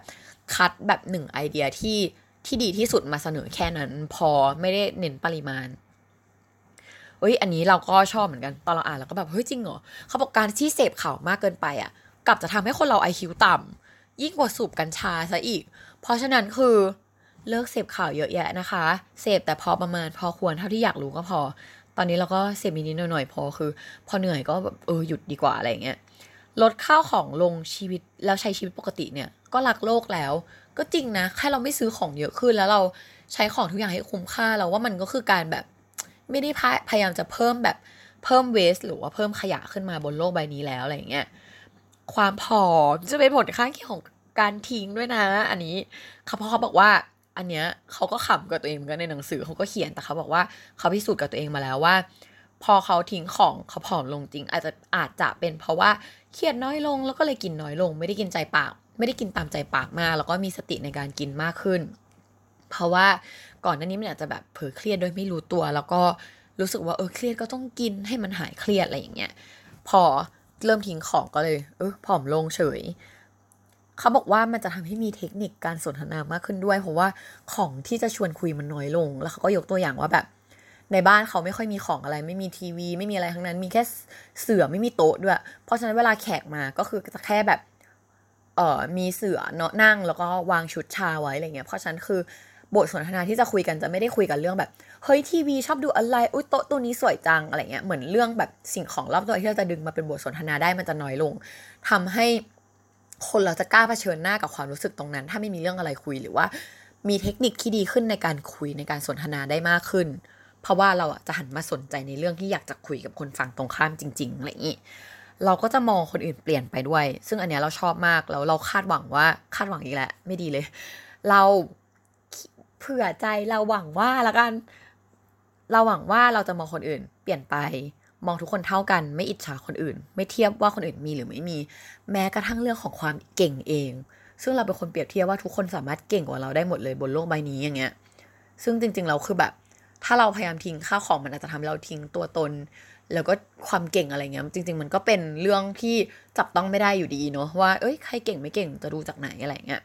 คัดแบบหนึ่งไอเดียที่ ที่ดีที่สุดมาเสนอแค่นั้น พอไม่ได้เน้นปริมาณเฮ้ยอันนี้เราก็ชอบเหมือนกันตอนเราอ่านเราก็แบบเฮ้ยจริงเหรอเขาบอกการที่เสพข่าวมากเกินไปอะกลับจะทำให้คนเราไอคิวต่ำยิ่งกว่าสูบกัญชาซะอีก เพราะฉะนั้นคือเลิกเสพข่าวเยอะแยะนะคะ เสพแต่พอประมาณพอควรเท่าที่อยากรู้ก็พอ ตอนนี้เราก็เสพนิดหน่อยๆพอคือ พอเหนื่อยก็แบบเออหยุดดีกว่าอะไรเงี้ยลดข้าวของลงชีวิตแล้วใช้ชีวิตปกติเนี่ย ก็รักโลกแล้ว ก็จริงนะแค่เราไม่ซื้อของเยอะขึ้นแล้วเราใช้ของทุกอย่างให้คุ้มค่าเราว่ามันก็คือการแบบไม่ได้พยายามจะเพิ่มแบบเพิ่มเวสหรือว่าเพิ่มขยะขึ้นมาบนโลกใบนี้แล้วอะไรเงี้ยความผอมจะเป็นผลข้างเคียงของการทิ้งด้วยนะ อันนี้เขาเพราะเขาบอกว่าอันเนี้ยเขาก็ขำกับตัวเองเหมือนกันในหนังสือเขาก็เขียนแต่เขาบอกว่าเขาพิสูจน์กับตัวเองมาแล้วว่า พอเขาทิ้งของเขาผอมลงจริง อาจจะอาจจะเป็นเพราะว่าเครียดน้อยลงแล้วก็เลยกินน้อยลง ไม่ได้กินใจปาก ไม่ได้กินตามใจปากมาก แล้วก็มีสติในการกินมากขึ้น เพราะว่าก่อนหน้านี้มันอาจจะแบบเผลอเครียดโดยไม่รู้ตัว แล้วก็รู้สึกว่าเออเครียดก็ต้องกินให้มันหายเครียดอะไรอย่างเงี้ยพอเริ่มทิ้งของก็เลยเออผอมลงเฉยเขาบอกว่ามันจะทำให้มีเทคนิคการสนทนามากขึ้นด้วย เพราะว่าของที่จะชวนคุยมันน้อยลง แล้วเขาก็ยกตัวอย่างว่าแบบในบ้านเขาไม่ค่อยมีของอะไร ไม่มีทีวี ไม่มีอะไรทั้งนั้น มีแค่เสื่อไม่มีโต๊ะด้วย เพราะฉะนั้นเวลาแขกมาก็คือจะแค่แบบ เออมีเสือเนาะนั่งแล้วก็วางชุดชาไว้อะไรเงี้ยเพราะฉันคือบทสนทนาที่จะคุยกันจะไม่ได้คุยกันเรื่องแบบเฮ้ยทีวีชอบดูอะไรอุ้ยโต๊ะตัวนี้สวยจังอะไรเงี้ยเหมือนเรื่องแบบสิ่งของรอบตัวที่เราจะดึงมาเป็นบทสนทนาได้มันจะน้อยลงทำให้คนเราจะกล้าเผชิญหน้ากับความรู้สึกตรงนั้น ถ้าไม่มีเรื่องอะไรคุยหรือว่า มีเทคนิคที่ดีขึ้นในการคุยในการสนทนาได้มากขึ้น เพราะว่าเราอะจะหันมาสนใจในเรื่องที่อยากจะคุยกับคนฝั่งตรงข้ามจริง ๆอะไรอย่างนี้ เราก็จะมองคนอื่นเปลี่ยนไปด้วย ซึ่งอันเนี้ยเราชอบมากแล้วเราคาดหวังว่าคาดหวังอีกแล้วไม่ดีเลย เราเผื่อใจเราหวังว่าละกัน เราหวังว่าเราจะมองคนอื่น เปลี่ยนไป มองทุกคนเท่ากัน ไม่อิจฉาคนอื่น ไม่เทียบว่าคนอื่นมีหรือไม่มี แม้กระทั่งเรื่องของความเก่งเอง ซึ่งเราเป็นคนเปรียบเทียบว่าทุกคนสามารถเก่งกว่าเราได้หมดเลยบนโลกใบนี้อย่างเงี้ย ซึ่งจริงๆเราคือแบบ ถ้าเราพยายามทิ้งค่าของมันอาจจะทำให้เราทิ้งตัวตน แล้วก็ความเก่งอะไรเงี้ยจริง ๆ มันก็เป็นเรื่องที่จับต้องไม่ได้อยู่ดีเนาะว่าเอ้ยใครเก่งไม่เก่งจะดูจากไหนอะไรเงี้ย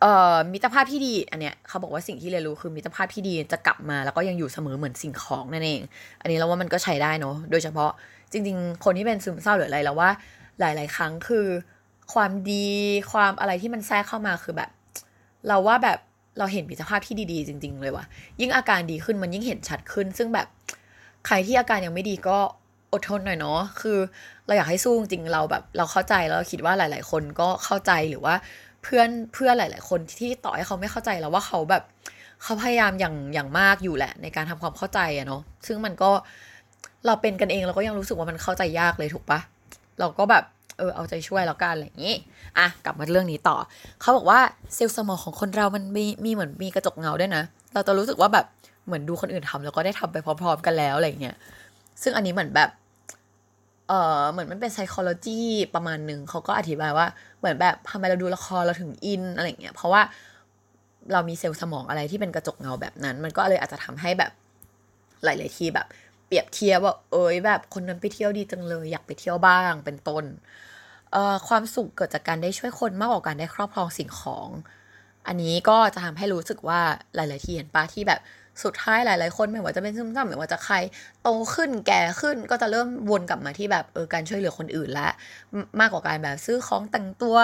เอ่อมิตรภาพที่ดีอันเนี้ยเขาบอกว่าสิ่งที่เรียนรู้คือมิตรภาพที่ดีจะกลับมาแล้วก็ยังอยู่เสมอเหมือนสิ่งของนั่นเอง อันนี้เราว่ามันก็ใช้ได้เนาะโดยเฉพาะจริง ๆ คนที่เป็นซึมเศร้าหรืออะไรแล้วว่าหลาย ๆ ครั้งคือ ความดีความอะไรที่มันแทรกเข้ามาคือแบบ เราว่าแบบเราเห็นมิตรภาพที่ดีๆ จริง ๆ เลยว่ะยิ่งอาการดีขึ้นมันยิ่งเห็นชัดขึ้น ซึ่งแบบ ใครที่อาการยังไม่ดีก็อดทนหน่อยเนาะ คือเราอยากให้สู้จริงเราแบบเราเข้าใจแล้วเราคิดว่าหลาย ๆ คนก็เข้าใจหรือว่าเพื่อนเพื่อนหลาย ๆ คนที่ต่อให้เขาไม่เข้าใจแล้วว่าเขาแบบเขาพยายามอย่างอย่างมากอยู่แหละ ในการทำความเข้าใจอะเนาะ ซึ่งมันก็เราเป็นกันเองเราก็ยังรู้สึกว่ามันเข้าใจยากเลยถูกปะ เราก็แบบเออเอาใจช่วยแล้วกันอะไรอย่างนี้ อะกลับมาเรื่องนี้ต่อ เขาบอกว่าเซลล์สมองของคนเรามันมีมีเหมือนมีกระจกเงาด้วยนะ เราจะรู้สึกว่าแบบ เหมือนดูคนอื่นทำแล้วก็ได้ทำไปพร้อม ๆ กันแล้วอะไรเงี้ยซึ่งอันนี้เหมือนแบบเออเหมือนมันเป็น psychology ประมาณหนึ่งเขาก็อธิบายว่าเหมือนแบบทำไมเราดูละครเราถึงอินอะไรเงี้ยเพราะว่าเรามีเซลล์สมองอะไรที่เป็นกระจกเงาแบบนั้น มันก็เลยอาจจะทำให้แบบหลาย ๆ ทีแบบเปรียบเทียบว่าเอ้ยแบบคนนั้นไปเที่ยวดีจังเลยอยากไปเที่ยวบ้างเป็นต้นเอ่อความสุขเกิดจากการได้ช่วยคนมากกว่าการได้ครอบครองสิ่งของ อันนี้ก็จะทำให้รู้สึกว่าหลาย ๆ ทีเห็นปะที่แบบ สุดท้ายหลาย ๆ คนไม่ว่าจะเป็นซึมเศร้าไม่ว่าจะใครโตขึ้นแก่ขึ้นก็จะเริ่มวนกลับมาที่แบบเออการช่วยเหลือคนอื่นละมากกว่าการแบบซื้อของแต่งตัว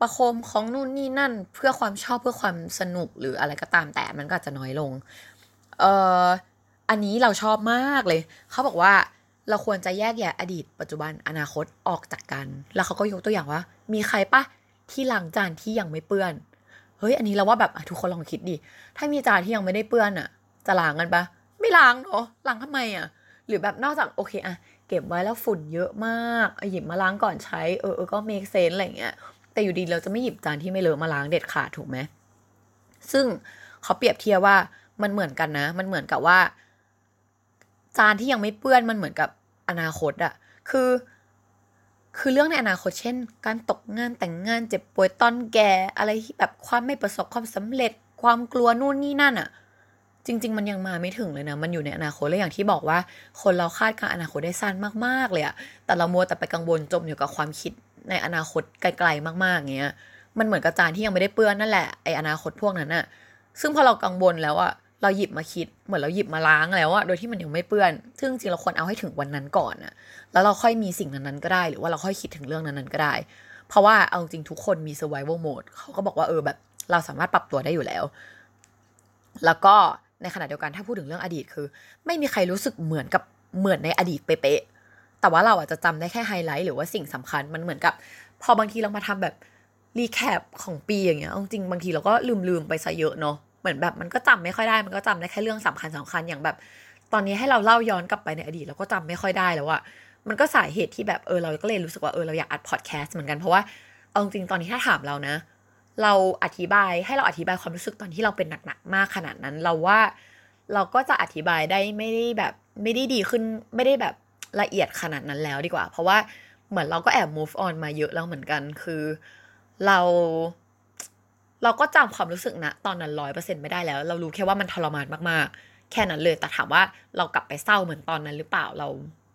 ประโคมของนู่นนี่นั่นเพื่อความชอบเพื่อความสนุกหรืออะไรก็ตามแต่มันก็จะน้อยลงเอ่ออันนี้เราชอบมากเลย เขาบอกว่าเราควรจะแยกแยะอดีต ปัจจุบันอนาคตออกจากกัน แล้วเขาก็ยกตัวอย่างว่า มีใครปะที่ล้างจานที่ยังไม่เปื้อน เฮ้ย อันนี้เราว่าแบบทุกคนลองคิดดิ ถ้ามีจานที่ยังไม่ได้เปื้อนอะ จะล้างกันปะไม่ล้างเนาะล้างทำไมอะหรือแบบนอกจากโอเคอะเก็บไว้แล้วฝุ่นเยอะมากหยิบมาล้างก่อนใช้เออเออก็เมคเซนอะไรเงี้ยแต่อยู่ดีเราจะไม่หยิบจานที่ไม่เลอะมาล้างเด็ดขาดถูกไหมซึ่งเขาเปรียบเทียบว่ามันเหมือนกันนะ มันเหมือนกับว่า จานที่ยังไม่เปื้อนมันเหมือนกับอนาคตอะคือ คือเรื่องในอนาคตเช่น การตกงานแต่งงานเจ็บป่วยตอนแก่อะไรที่แบบความไม่ประสบความสำเร็จ ความกลัวนู่นนี่นั่นอะ จริง ๆ มันยังมาไม่ถึงเลยนะ มันอยู่ในอนาคตเลยอย่างที่บอกว่า คนเราคาดการอนาคตได้สั้นมากๆเลยอะแต่เรามัวแต่ไปกังวลจมอยู่กับความคิดในอนาคตไกลๆมากๆเงี้ย มันเหมือนกับจานที่ยังไม่ได้เปื้อนนั่นแหละไออนาคตพวกนั้นอะซึ่งพอเรากังวลแล้วอะเราหยิบมาคิดเหมือนเราหยิบมาล้างแล้วอะโดยที่มันยังไม่เปื้อน ซึ่งจริงเราควรเอาให้ถึงวันนั้นก่อนอะแล้วเราค่อยมีสิ่งนั้นๆก็ได้ หรือว่าเราค่อยคิดถึงเรื่องนั้นๆก็ได้ เพราะว่าเอาจริงทุกคนมี survival mode เขาก็บอกว่าเออแบบ เราสามารถปรับตัวได้อยู่แล้ว แล้วก็ ในขณะเดียวกันถ้าพูดถึงเรื่องอดีตคือ ไม่มีใครรู้สึกเหมือนกับเหมือนในอดีตเป๊ะๆแต่ว่าเราอาจจะจำได้แค่ไฮไลท์หรือว่าสิ่งสำคัญมันเหมือนกับ พอบางทีเรามาทำแบบรีแคปของปีอย่างเงี้ยจริงบางทีเราก็ลืมลืมไปซะเยอะเนาะเหมือนแบบมันก็จำไม่ค่อยได้ มันก็จำได้แค่เรื่องสำคัญสำคัญอย่างแบบ ตอนนี้ให้เราเล่าย้อนกลับไปในอดีตเราก็จำไม่ค่อยได้แล้วอะมันก็สาเหตุที่แบบเออเราก็เลยรู้สึกว่าเออเราอยากอัดพอดแคสต์เหมือนกันเพราะว่าเอาจริงตอนนี้ถ้าถามเรานะ เราอธิบายให้เราอธิบายความรู้สึกตอนที่เราเป็นหนักๆมากขนาดนั้น เราว่าเราก็จะอธิบายได้ไม่ได้แบบไม่ได้ดีขึ้นไม่ได้แบบละเอียดขนาดนั้นแล้วดีกว่า เพราะว่าเหมือนเราก็แอบ move on มาเยอะแล้วเหมือนกันคือเรา เราก็จำความรู้สึกนะตอนนั้นร้อยเปอร์เซ็นไม่ได้แล้ว เรารู้แค่ว่ามันทรมานมากๆ แค่นั้นเลย แต่ถามว่าเรากลับไปเศร้าเหมือนตอนนั้นหรือเปล่าเรา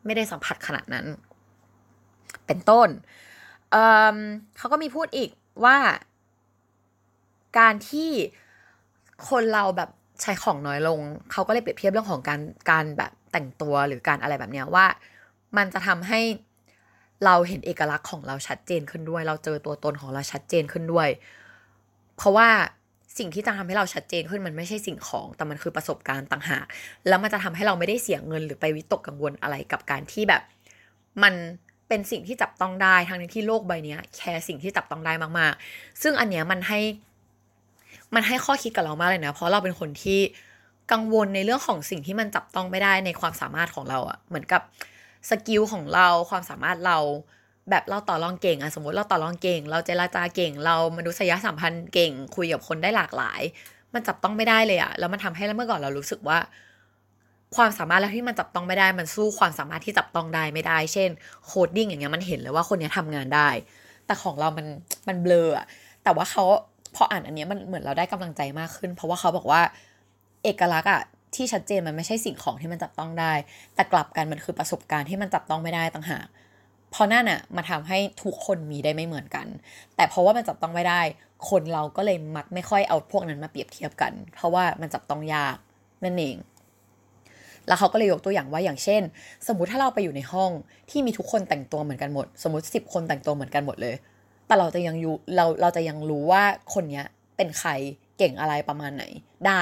ไม่ได้สัมผัสขนาดนั้น เป็นต้นเเขาก็มีพูดอีกว่า การที่คนเราแบบใช้ของน้อยลง เขาก็เลยเปรียบเทียบเรื่องของการการแบบแต่งตัวหรือการอะไรแบบเนี้ยว่า มันจะทำให้เราเห็นเอกลักษณ์ของเราชัดเจนขึ้นด้วย เราเจอตัวตนของเราชัดเจนขึ้นด้วย เพราะว่าสิ่งที่จะทำให้เราชัดเจนขึ้นมันไม่ใช่สิ่งของแต่มันคือประสบการณ์ต่างหากแล้วมันจะทำให้เราไม่ได้เสียเงินหรือไปวิตกกังวลอะไรกับการที่แบบ มันเป็นสิ่งที่จับต้องได้ทั้งที่โลกใบนี้แค่สิ่งที่จับต้องได้มากๆ ซึ่งอันเนี้ยมันให้ มันให้ข้อคิดกับเรามากเลยนะ เพราะเราเป็นคนที่กังวลในเรื่องของสิ่งที่มันจับต้องไม่ได้ในความสามารถของเราอะเหมือนกับ skill ของเราความสามารถเราแบบเราต่อรองเก่งอะสมมติเราต่อรองเก่ง เราเจรจาเก่ง เรามนุษยสัมพันธ์เก่ง คุยกับคนได้หลากหลาย มันจับต้องไม่ได้เลยอะแล้วมันทำให้เมื่อก่อนเรารู้สึกว่า ความสามารถเราที่มันจับต้องไม่ได้ มันสู้ความสามารถที่จับต้องได้ไม่ได้ เช่น coding อย่างเงี้ยมันเห็นเลยว่าคนนี้ทำงานได้ แต่ของเรามันมันเบลออะแต่ว่าเขา พออ่านอันนี้มันเหมือนเราได้กำลังใจมากขึ้น เพราะว่าเขาบอกว่าเอกลักษณ์อะที่ชัดเจนมันไม่ใช่สิ่งของที่มันจับต้องได้ แต่กลับกันมันคือประสบการณ์ที่มันจับต้องไม่ได้ต่างหากพอนั่นอะมาทำให้ทุกคนมีได้ไม่เหมือนกัน แต่เพราะว่ามันจับต้องไม่ได้ คนเราก็เลยมักไม่ค่อยเอาพวกนั้นมาเปรียบเทียบกัน เพราะว่ามันจับต้องยากนั่นเองแล้วเขาก็เลยยกตัวอย่างว่าอย่างเช่น สมมติถ้าเราไปอยู่ในห้องที่มีทุกคนแต่งตัวเหมือนกันหมด สมมติสิบคนแต่งตัวเหมือนกันหมดเลย แต่เราจะยังอยู่เราเราจะยังรู้ว่าคนเนี้ยเป็นใครเก่งอะไรประมาณไหนได้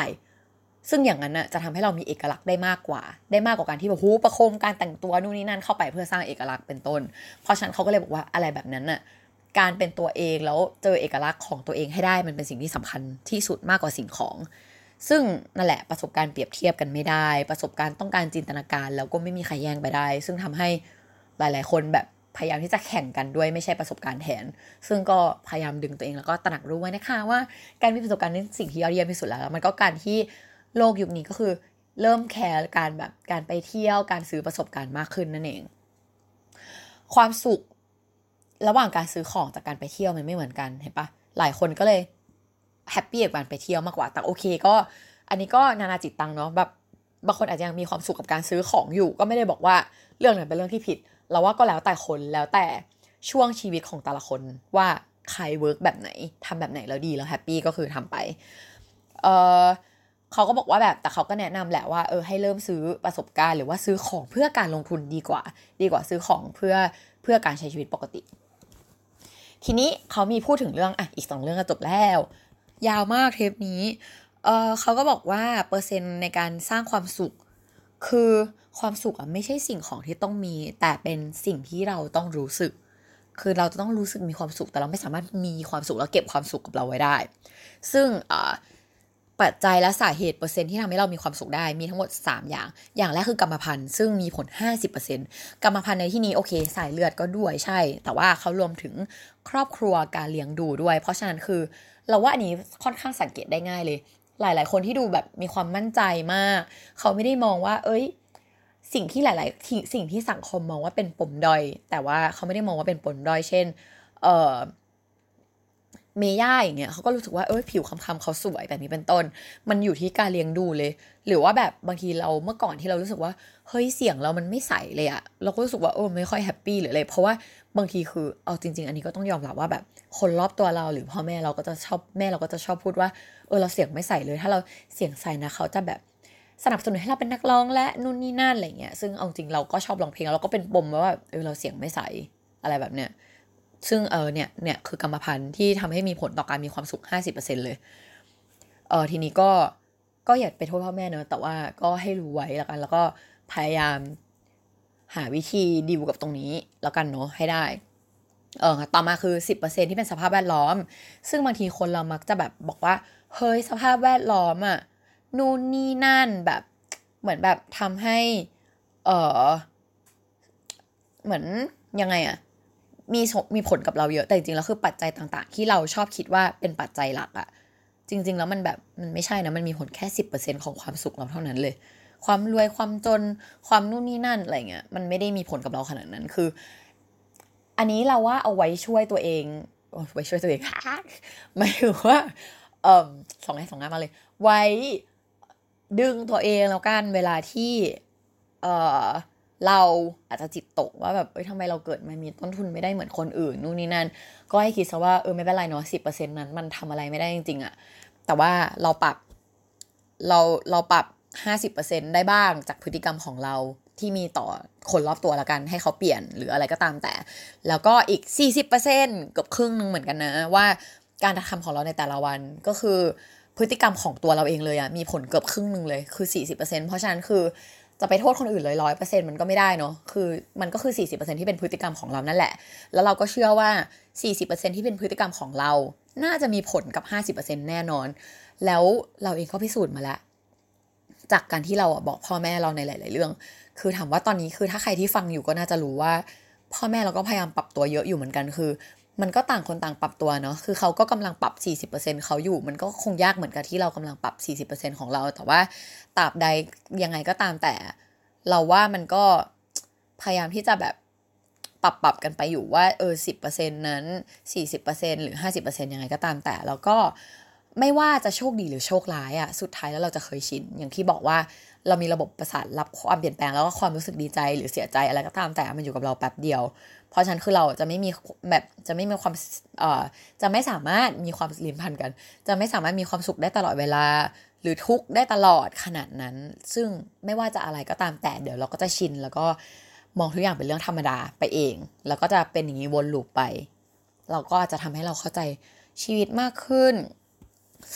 ซึ่งอย่างนั้นน่ะจะทำให้เรามีเอกลักษณ์ได้มากกว่า ได้มากกว่าการที่แบบหูประโคมการแต่งตัวนู่นนี่นั่นเข้าไปเพื่อสร้างเอกลักษณ์เป็นต้น เพราะฉะนั้นเขาก็เลยบอกว่าอะไรแบบนั้นน่ะการเป็นตัวเองแล้วเจอเอกลักษณ์ของตัวเองให้ได้มันเป็นสิ่งที่สำคัญที่สุดมากกว่าสิ่งของ ซึ่งนั่นแหละประสบการณ์เปรียบเทียบกันไม่ได้ ประสบการณ์ต้องการจินตนาการ แล้วก็ไม่มีใครแย่งไปได้ ซึ่งทำให้หลาย ๆ คนแบบ พยายามที่จะแข่งกันด้วยไม่ใช่ประสบการณ์แทน ซึ่งก็พยายามดึงตัวเองแล้วก็ตระหนักรู้ไว้นะคะว่าการมีประสบการณ์นี่สิ่งที่ยอดเยี่ยมที่สุดแล้ว มันก็การที่โลกยุคนี้ก็คือเริ่มแคร์การแบบการไปเที่ยวการซื้อประสบการณ์มากขึ้นนั่นเอง ความสุขระหว่างการซื้อของจากการไปเที่ยวมันไม่เหมือนกันเห็นปะหลายคนก็เลย happy กับการไปเที่ยวมากกว่า แต่โอเคก็ อันนี้ก็นานาจิตตังเนาะแบบบางคนอาจจะยังมีความสุขกับการซื้อของอยู่ ก็ไม่ได้บอกว่าเรื่องนั้นเป็นเรื่องที่ผิด เราว่าก็แล้วแต่คนแล้วแต่ช่วงชีวิตของแต่ละคนว่าใคร work แบบไหนทำแบบไหนแล้วดีแล้ว happy ก็คือทำไปเออเขาก็บอกว่าแบบแต่เขาก็แนะนำแหละว่าเออให้เริ่มซื้อประสบการณ์ หรือว่าซื้อของเพื่อการลงทุนดีกว่า ดีกว่าซื้อของเพื่อเพื่อการใช้ชีวิตปกติ ทีนี้เขามีพูดถึงเรื่องอะอีกสองเรื่องก็จบแล้ว ยาวมากเทปนี้เออเขาก็บอกว่าเปอร์เซ็นต์ในการสร้างความสุข คือ ความสุขอะไม่ใช่สิ่งของที่ต้องมี แต่เป็นสิ่งที่เราต้องรู้สึก คือเราจะต้องรู้สึกมีความสุข แต่เราไม่สามารถมีความสุขแล้วเก็บความสุขกับเราไว้ได้ ซึ่งปัจจัยและสาเหตุเปอร์เซ็นต์ที่ทำให้เรามีความสุขได้มีทั้งหมด 3 อย่าง อย่างแรกคือกรรมพันธุ์ซึ่งมีผล 50%กรรมพันธุ์ในที่นี้โอเคสายเลือดก็ด้วยใช่ แต่ว่าเขารวมถึงครอบครัวการเลี้ยงดูด้วย เพราะฉะนั้นคือเราว่าอันนี้ค่อนข้างสังเกตได้ง่ายเลย หลาย ๆ คนที่ดูแบบมีความมั่นใจมาก เขาไม่ได้มองว่า เอ้ย สิ่งที่หลาย ๆ สิ่งที่สังคมมองว่าเป็นปมด้อย แต่ว่าเขาไม่ได้มองว่าเป็นปมด้อย เช่น เออเมย่าอย่างเงี้ยเขาก็รู้สึกว่าเออผิวคำๆเขาสวยแบบนี้เป็นต้น มันอยู่ที่การเลี้ยงดูเลย หรือว่าแบบบางทีเราเมื่อก่อนที่เรารู้สึกว่าเฮ้ยเสียงเรามันไม่ใสเลยอะเราก็รู้สึกว่าโอ้ไม่ค่อยแฮปปี้หรืออะไรเพราะว่าบางทีคือเอาจริง ๆ อันนี้ก็ต้องยอมรับว่าแบบคนรอบตัวเราหรือพ่อแม่เราก็จะชอบแม่เราก็จะชอบพูดว่าเออเราเสียงไม่ใสเลย ถ้าเราเสียงใสนะเขาจะแบบ สนับสนุนให้เราเป็นนักร้องและนู่นนี่นั่นอะไรเงี้ยซึ่งเอาจริงเราก็ชอบร้องเพลงแล้วเราก็เป็นปมว่าเออเราเสียงไม่ใสอะไรแบบเนี้ยซึ่งเออเนี่ยเนี่ยคือกรรมพันธุ์ที่ทำให้มีผลต่อการมีความสุข 50%เลยเออทีนี้ก็ก็อย่าไปโทษพ่อแม่เนอะแต่ว่าก็ให้รู้ไว้แล้วกัน แล้วก็พยายามหาวิธีดีลกับตรงนี้แล้วกันเนาะให้ได้เออต่อมาคือ 10%ที่เป็นสภาพแวดล้อม ซึ่งบางทีคนเรามักจะแบบบอกว่า เฮ้ยสภาพแวดล้อมอะ นู่นนี่นั่นแบบเหมือนแบบทำให้ เออเหมือนยังไงอะมีมีผลกับเราเยอะแต่จริงๆแล้วคือปัจจัยต่าง ๆ ที่เราชอบคิดว่าเป็นปัจจัยหลักอะจริง ๆ แล้วมันแบบมันไม่ใช่นะมันมีผลแค่สิบเปอร์เซ็นของความสุขเราเท่านั้นเลย ความรวยความจนความนู่นนี่นั่นอะไรเงี้ยมันไม่ได้มีผลกับเราขนาดนั้นคือ อันนี้เราว่าเอาไว้ช่วยตัวเองไว้ช่วยตัวเองหมายถึงว่าเออสองงานสองงานมาเลย ไว้ ดึงตัวเองแล้วกันเวลาที่เออเราอาจจะจิตตกว่าแบบเอ้ยทำไมเราเกิดมามีต้นทุนไม่ได้เหมือนคนอื่นนู่นนี่นั่น ก็ให้คิดซะว่าเออไม่เป็นไรเนาะสิบเปอร์เซ็นนั้นมันทำอะไรไม่ได้จริงๆอะแต่ว่าเราปรับเราเราปรับห้าสิบเปอร์เซ็นได้บ้างจากพฤติกรรมของเราที่มีต่อคนรอบตัวละกันให้เขาเปลี่ยนหรืออะไรก็ตามแต่ แล้วก็อีก 40%เกือบครึ่งนึงเหมือนกันนะว่าการกระทำของเราในแต่ละวันก็คือ พฤติกรรมของตัวเราเองเลยอะมีผลเกือบครึ่งหนึ่งเลยคือ 40%เพราะฉะนั้นคือจะไปโทษคนอื่นเลยร้อยเปอร์เซ็นต์มันก็ไม่ได้เนาะ คือมันก็คือ 40%ที่เป็นพฤติกรรมของเรานั่นแหละ แล้วเราก็เชื่อว่า 40%ที่เป็นพฤติกรรมของเรา น่าจะมีผลกับ 50%แน่นอน แล้วเราเองก็พิสูจน์มาแล้ว จากการที่เราบอกพ่อแม่เราในหลาย ๆ เรื่อง คือถามว่าตอนนี้คือถ้าใครที่ฟังอยู่ก็น่าจะรู้ว่า พ่อแม่เราก็พยายามปรับตัวเยอะอยู่เหมือนกัน คือ มันก็ต่างคนต่างปรับตัวเนาะ คือเขาก็กำลังปรับ 40%เขาอยู่ มันก็คงยากเหมือนกับที่เรากำลังปรับ 40%ของเรา แต่ว่าตราบใดยังไงก็ตามแต่ เราว่ามันก็พยายามที่จะแบบปรับปรับกันไปอยู่ว่าเออสินั้น 40%หรือ 50%ยังไงก็ตามแต่ แล้วก็ไม่ว่าจะโชคดีหรือโชคร้ายอะสุดท้ายแล้วเราจะเคยชิน อย่างที่บอกว่าเรามีระบบประสาทรับความเปลี่ยนแปลงแล้วก็ความรู้สึกดีใจหรือเสียใจอะไรก็ตามแต่มันอยู่กับเราแป๊บเดียว เพราะฉะนั้นคือเราจะไม่มีแบบจะไม่มีความเอ่อจะไม่สามารถมีความลิมพันกัน จะไม่สามารถมีความสุขได้ตลอดเวลา หรือทุกข์ได้ตลอดขนาดนั้น ซึ่งไม่ว่าจะอะไรก็ตามแต่เดี๋ยวเราก็จะชินแล้วก็มองทุกอย่างเป็นเรื่องธรรมดาไปเอง แล้วก็จะเป็นอย่างนี้วนลูปไป เราก็จะทำให้เราเข้าใจชีวิตมากขึ้น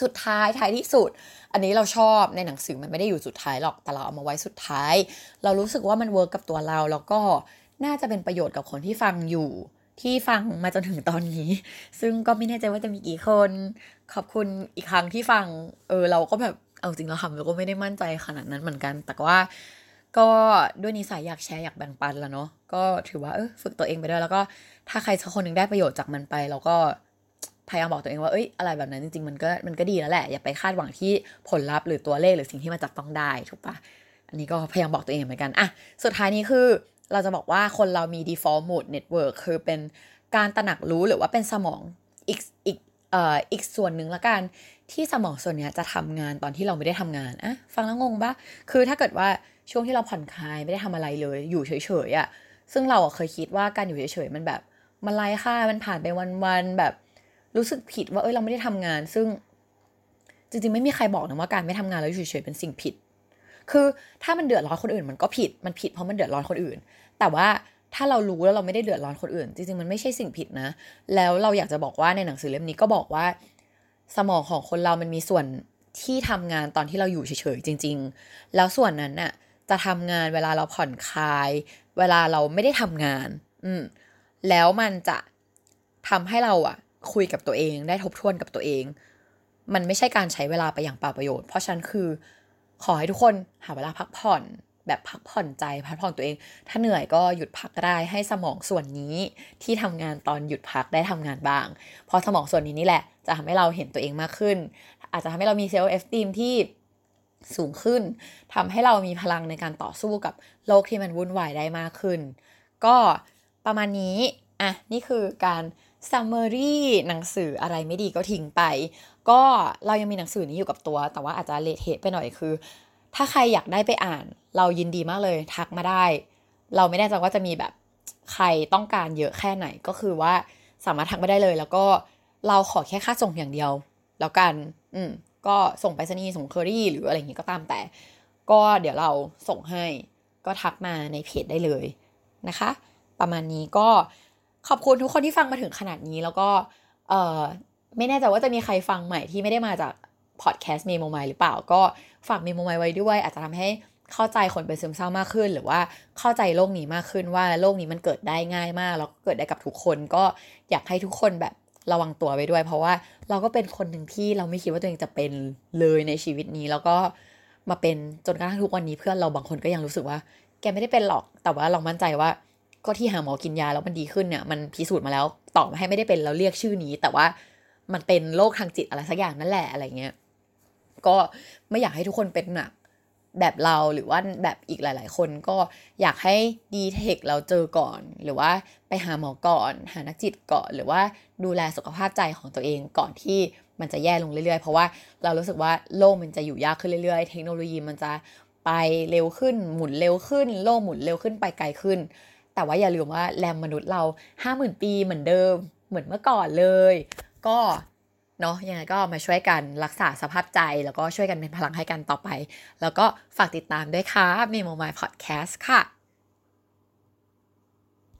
สุดท้ายท้ายที่สุด อันนี้เราชอบในหนังสือมันไม่ได้อยู่สุดท้ายหรอกแต่เราเอามาไว้สุดท้าย เรารู้สึกว่ามัน work กับตัวเราแล้วก็ น่าจะเป็นประโยชน์กับคนที่ฟังอยู่ ที่ฟังมาจนถึงตอนนี้ ซึ่งก็ไม่แน่ใจว่าจะมีกี่คน ขอบคุณอีกครั้งที่ฟัง เออ เราก็แบบเอาจริงเราทำเราก็ไม่ได้มั่นใจขนาดนั้นเหมือนกัน แต่ว่าก็ด้วยนิสัยอยากแชร์อยากแบ่งปันแล้วเนาะก็ถือว่าเออฝึกตัวเองไปด้วยแล้วก็ถ้าใครสักคนหนึ่งได้ประโยชน์จากมันไป เราก็พยายามบอกตัวเองว่าเอ้ยอะไรแบบนั้นจริงๆมันก็มันก็ดีแล้วแหละอย่าไปคาดหวังที่ผลลัพธ์หรือตัวเลขหรือสิ่งที่มันจับต้องได้ถูกปะอันนี้ก็พยายามบอกตัวเองเหมือนกันอะสุดท้ายนี้คือ เราจะบอกว่าคนเรามี default mode network คือเป็นการตระหนักรู้หรือว่าเป็นสมองอีกอีกเอ่ออีกส่วนหนึ่งละกันที่สมองส่วนนี้จะทำงานตอนที่เราไม่ได้ทำงานอะฟังแล้วงงปะคือถ้าเกิดว่าช่วงที่เราผ่อนคลายไม่ได้ทำอะไรเลย อยู่เฉยๆอะ่ะซึ่งเราเคยคิดว่าการอยู่เฉยๆมันแบบ มันไร้ค่ามันผ่านไปวันๆแบบ รู้สึกผิดว่าเอ้ยเราไม่ได้ทำงาน ซึ่ง จริงๆไม่มีใครบอกนะว่าการไม่ทำงานแล้วเฉยๆเป็นสิ่งผิด คือถ้ามันเดือดร้อนคนอื่นมันก็ผิดมันผิดเพราะมันเดือดร้อนคนอื่น แต่ว่าถ้าเรารู้แล้วเราไม่ได้เดือดร้อนคนอื่น จริงๆมันไม่ใช่สิ่งผิดนะ แล้วเราอยากจะบอกว่าในหนังสือเล่มนี้ก็บอกว่า สมองของคนเรามันมีส่วนที่ทำงานตอนที่เราอยู่เฉยๆจริง ๆ แล้วส่วนนั้นน่ะจะทำงานเวลาเราผ่อนคลาย เวลาเราไม่ได้ทำงาน อืมแล้วมันจะทำให้เราอะ คุยกับตัวเอง ได้ทบทวนกับตัวเอง มันไม่ใช่การใช้เวลาไปอย่างเปล่าประโยชน์ เพราะฉะนั้นคือ ขอให้ทุกคนหาเวลาพักผ่อน แบบพักผ่อนใจพักผ่อนตัวเอง ถ้าเหนื่อยก็หยุดพักได้ให้สมองส่วนนี้ที่ทำงานตอนหยุดพักได้ทำงานบ้าง เพราะสมองส่วนนี้นี่แหละ จะทำให้เราเห็นตัวเองมากขึ้น อาจจะทำให้เรามีเซลล์เอฟตีมที่สูงขึ้นทำให้เรามีพลังในการต่อสู้กับโลกที่มันวุ่นวายได้มากขึ้น ก็ประมาณนี้อะนี่คือการ summary หนังสืออะไรไม่ดีก็ทิ้งไป ก็เรายังมีหนังสือนี้อยู่กับตัว แต่ว่าอาจจะเลทเทไปหน่อยคือ ถ้าใครอยากได้ไปอ่าน เรายินดีมากเลยทักมาได้ เราไม่แน่ใจว่าจะมีแบบใครต้องการเยอะแค่ไหนก็คือว่าสามารถทักมาได้เลย แล้วก็เราขอแค่ค่าส่งอย่างเดียว แล้วกัน อืมก็ส่งไปรษณีย์ส่งเคอรี่หรืออะไรอย่างงี้ก็ตามแต่ ก็เดี๋ยวเราส่งให้ก็ทักมาในเพจได้เลยนะคะ ประมาณนี้ก็ขอบคุณทุกคนที่ฟังมาถึงขนาดนี้แล้วก็เออไม่แน่ใจว่าจะมีใครฟังใหม่ที่ไม่ได้มาจาก พอดแคสต์เมโมไมหรือเปล่า ก็ฝากเมโมไมไว้ด้วย อาจจะทำให้เข้าใจคนเป็นซึมเศร้ามากขึ้น หรือว่าเข้าใจโรคนี้มากขึ้นว่าโรคนี้มันเกิดได้ง่ายมาก แล้วก็เกิดได้กับทุกคน ก็อยากให้ทุกคนแบบระวังตัวไปด้วย เพราะว่าเราก็เป็นคนหนึ่งที่เราไม่คิดว่าตัวเองจะเป็นเลยในชีวิตนี้ แล้วก็มาเป็นจนกระทั่งทุกวันนี้เพื่อนเราบางคนก็ยังรู้สึกว่า แกไม่ได้เป็นหรอก แต่ว่าเรามั่นใจว่าก็ที่หาหมอกินยาแล้วมันดีขึ้นเนี่ยมันพิสูจน์มาแล้วต่อมาให้ไม่ได้เป็นเราเรียกชื่อนี้ แต่ว่ามันเป็นโรคทางจิตอะไรสักอย่างนั่นแหละอะไรเงี้ย ก็ไม่อยากให้ทุกคนเป็นหนักแบบเราหรือว่าแบบอีกหลาย ๆ คนก็อยากให้ดีเทคเราเจอก่อน หรือว่าไปหาหมอก่อน หานักจิตก่อน หรือว่าดูแลสุขภาพใจของตัวเองก่อนที่มันจะแย่ลงเรื่อย ๆ เพราะว่าเรารู้สึกว่าโลกมันจะอยู่ยากขึ้นเรื่อย ๆ เทคโนโลยีมันจะไปเร็วขึ้น หมุนเร็วขึ้น โลกหมุนเร็วขึ้นไปไกลขึ้น แต่ว่าอย่าลืมว่าแรมมนุษย์เราห้าหมื่นปีเหมือนเดิม เหมือนเมื่อก่อนเลย ก็ เนาะยังไงก็มาช่วยกันรักษาสภาพใจ แล้วก็ช่วยกันเป็นพลังให้กันต่อไป แล้วก็ฝากติดตามด้วยค่ะ Memo My Podcast ค่ะ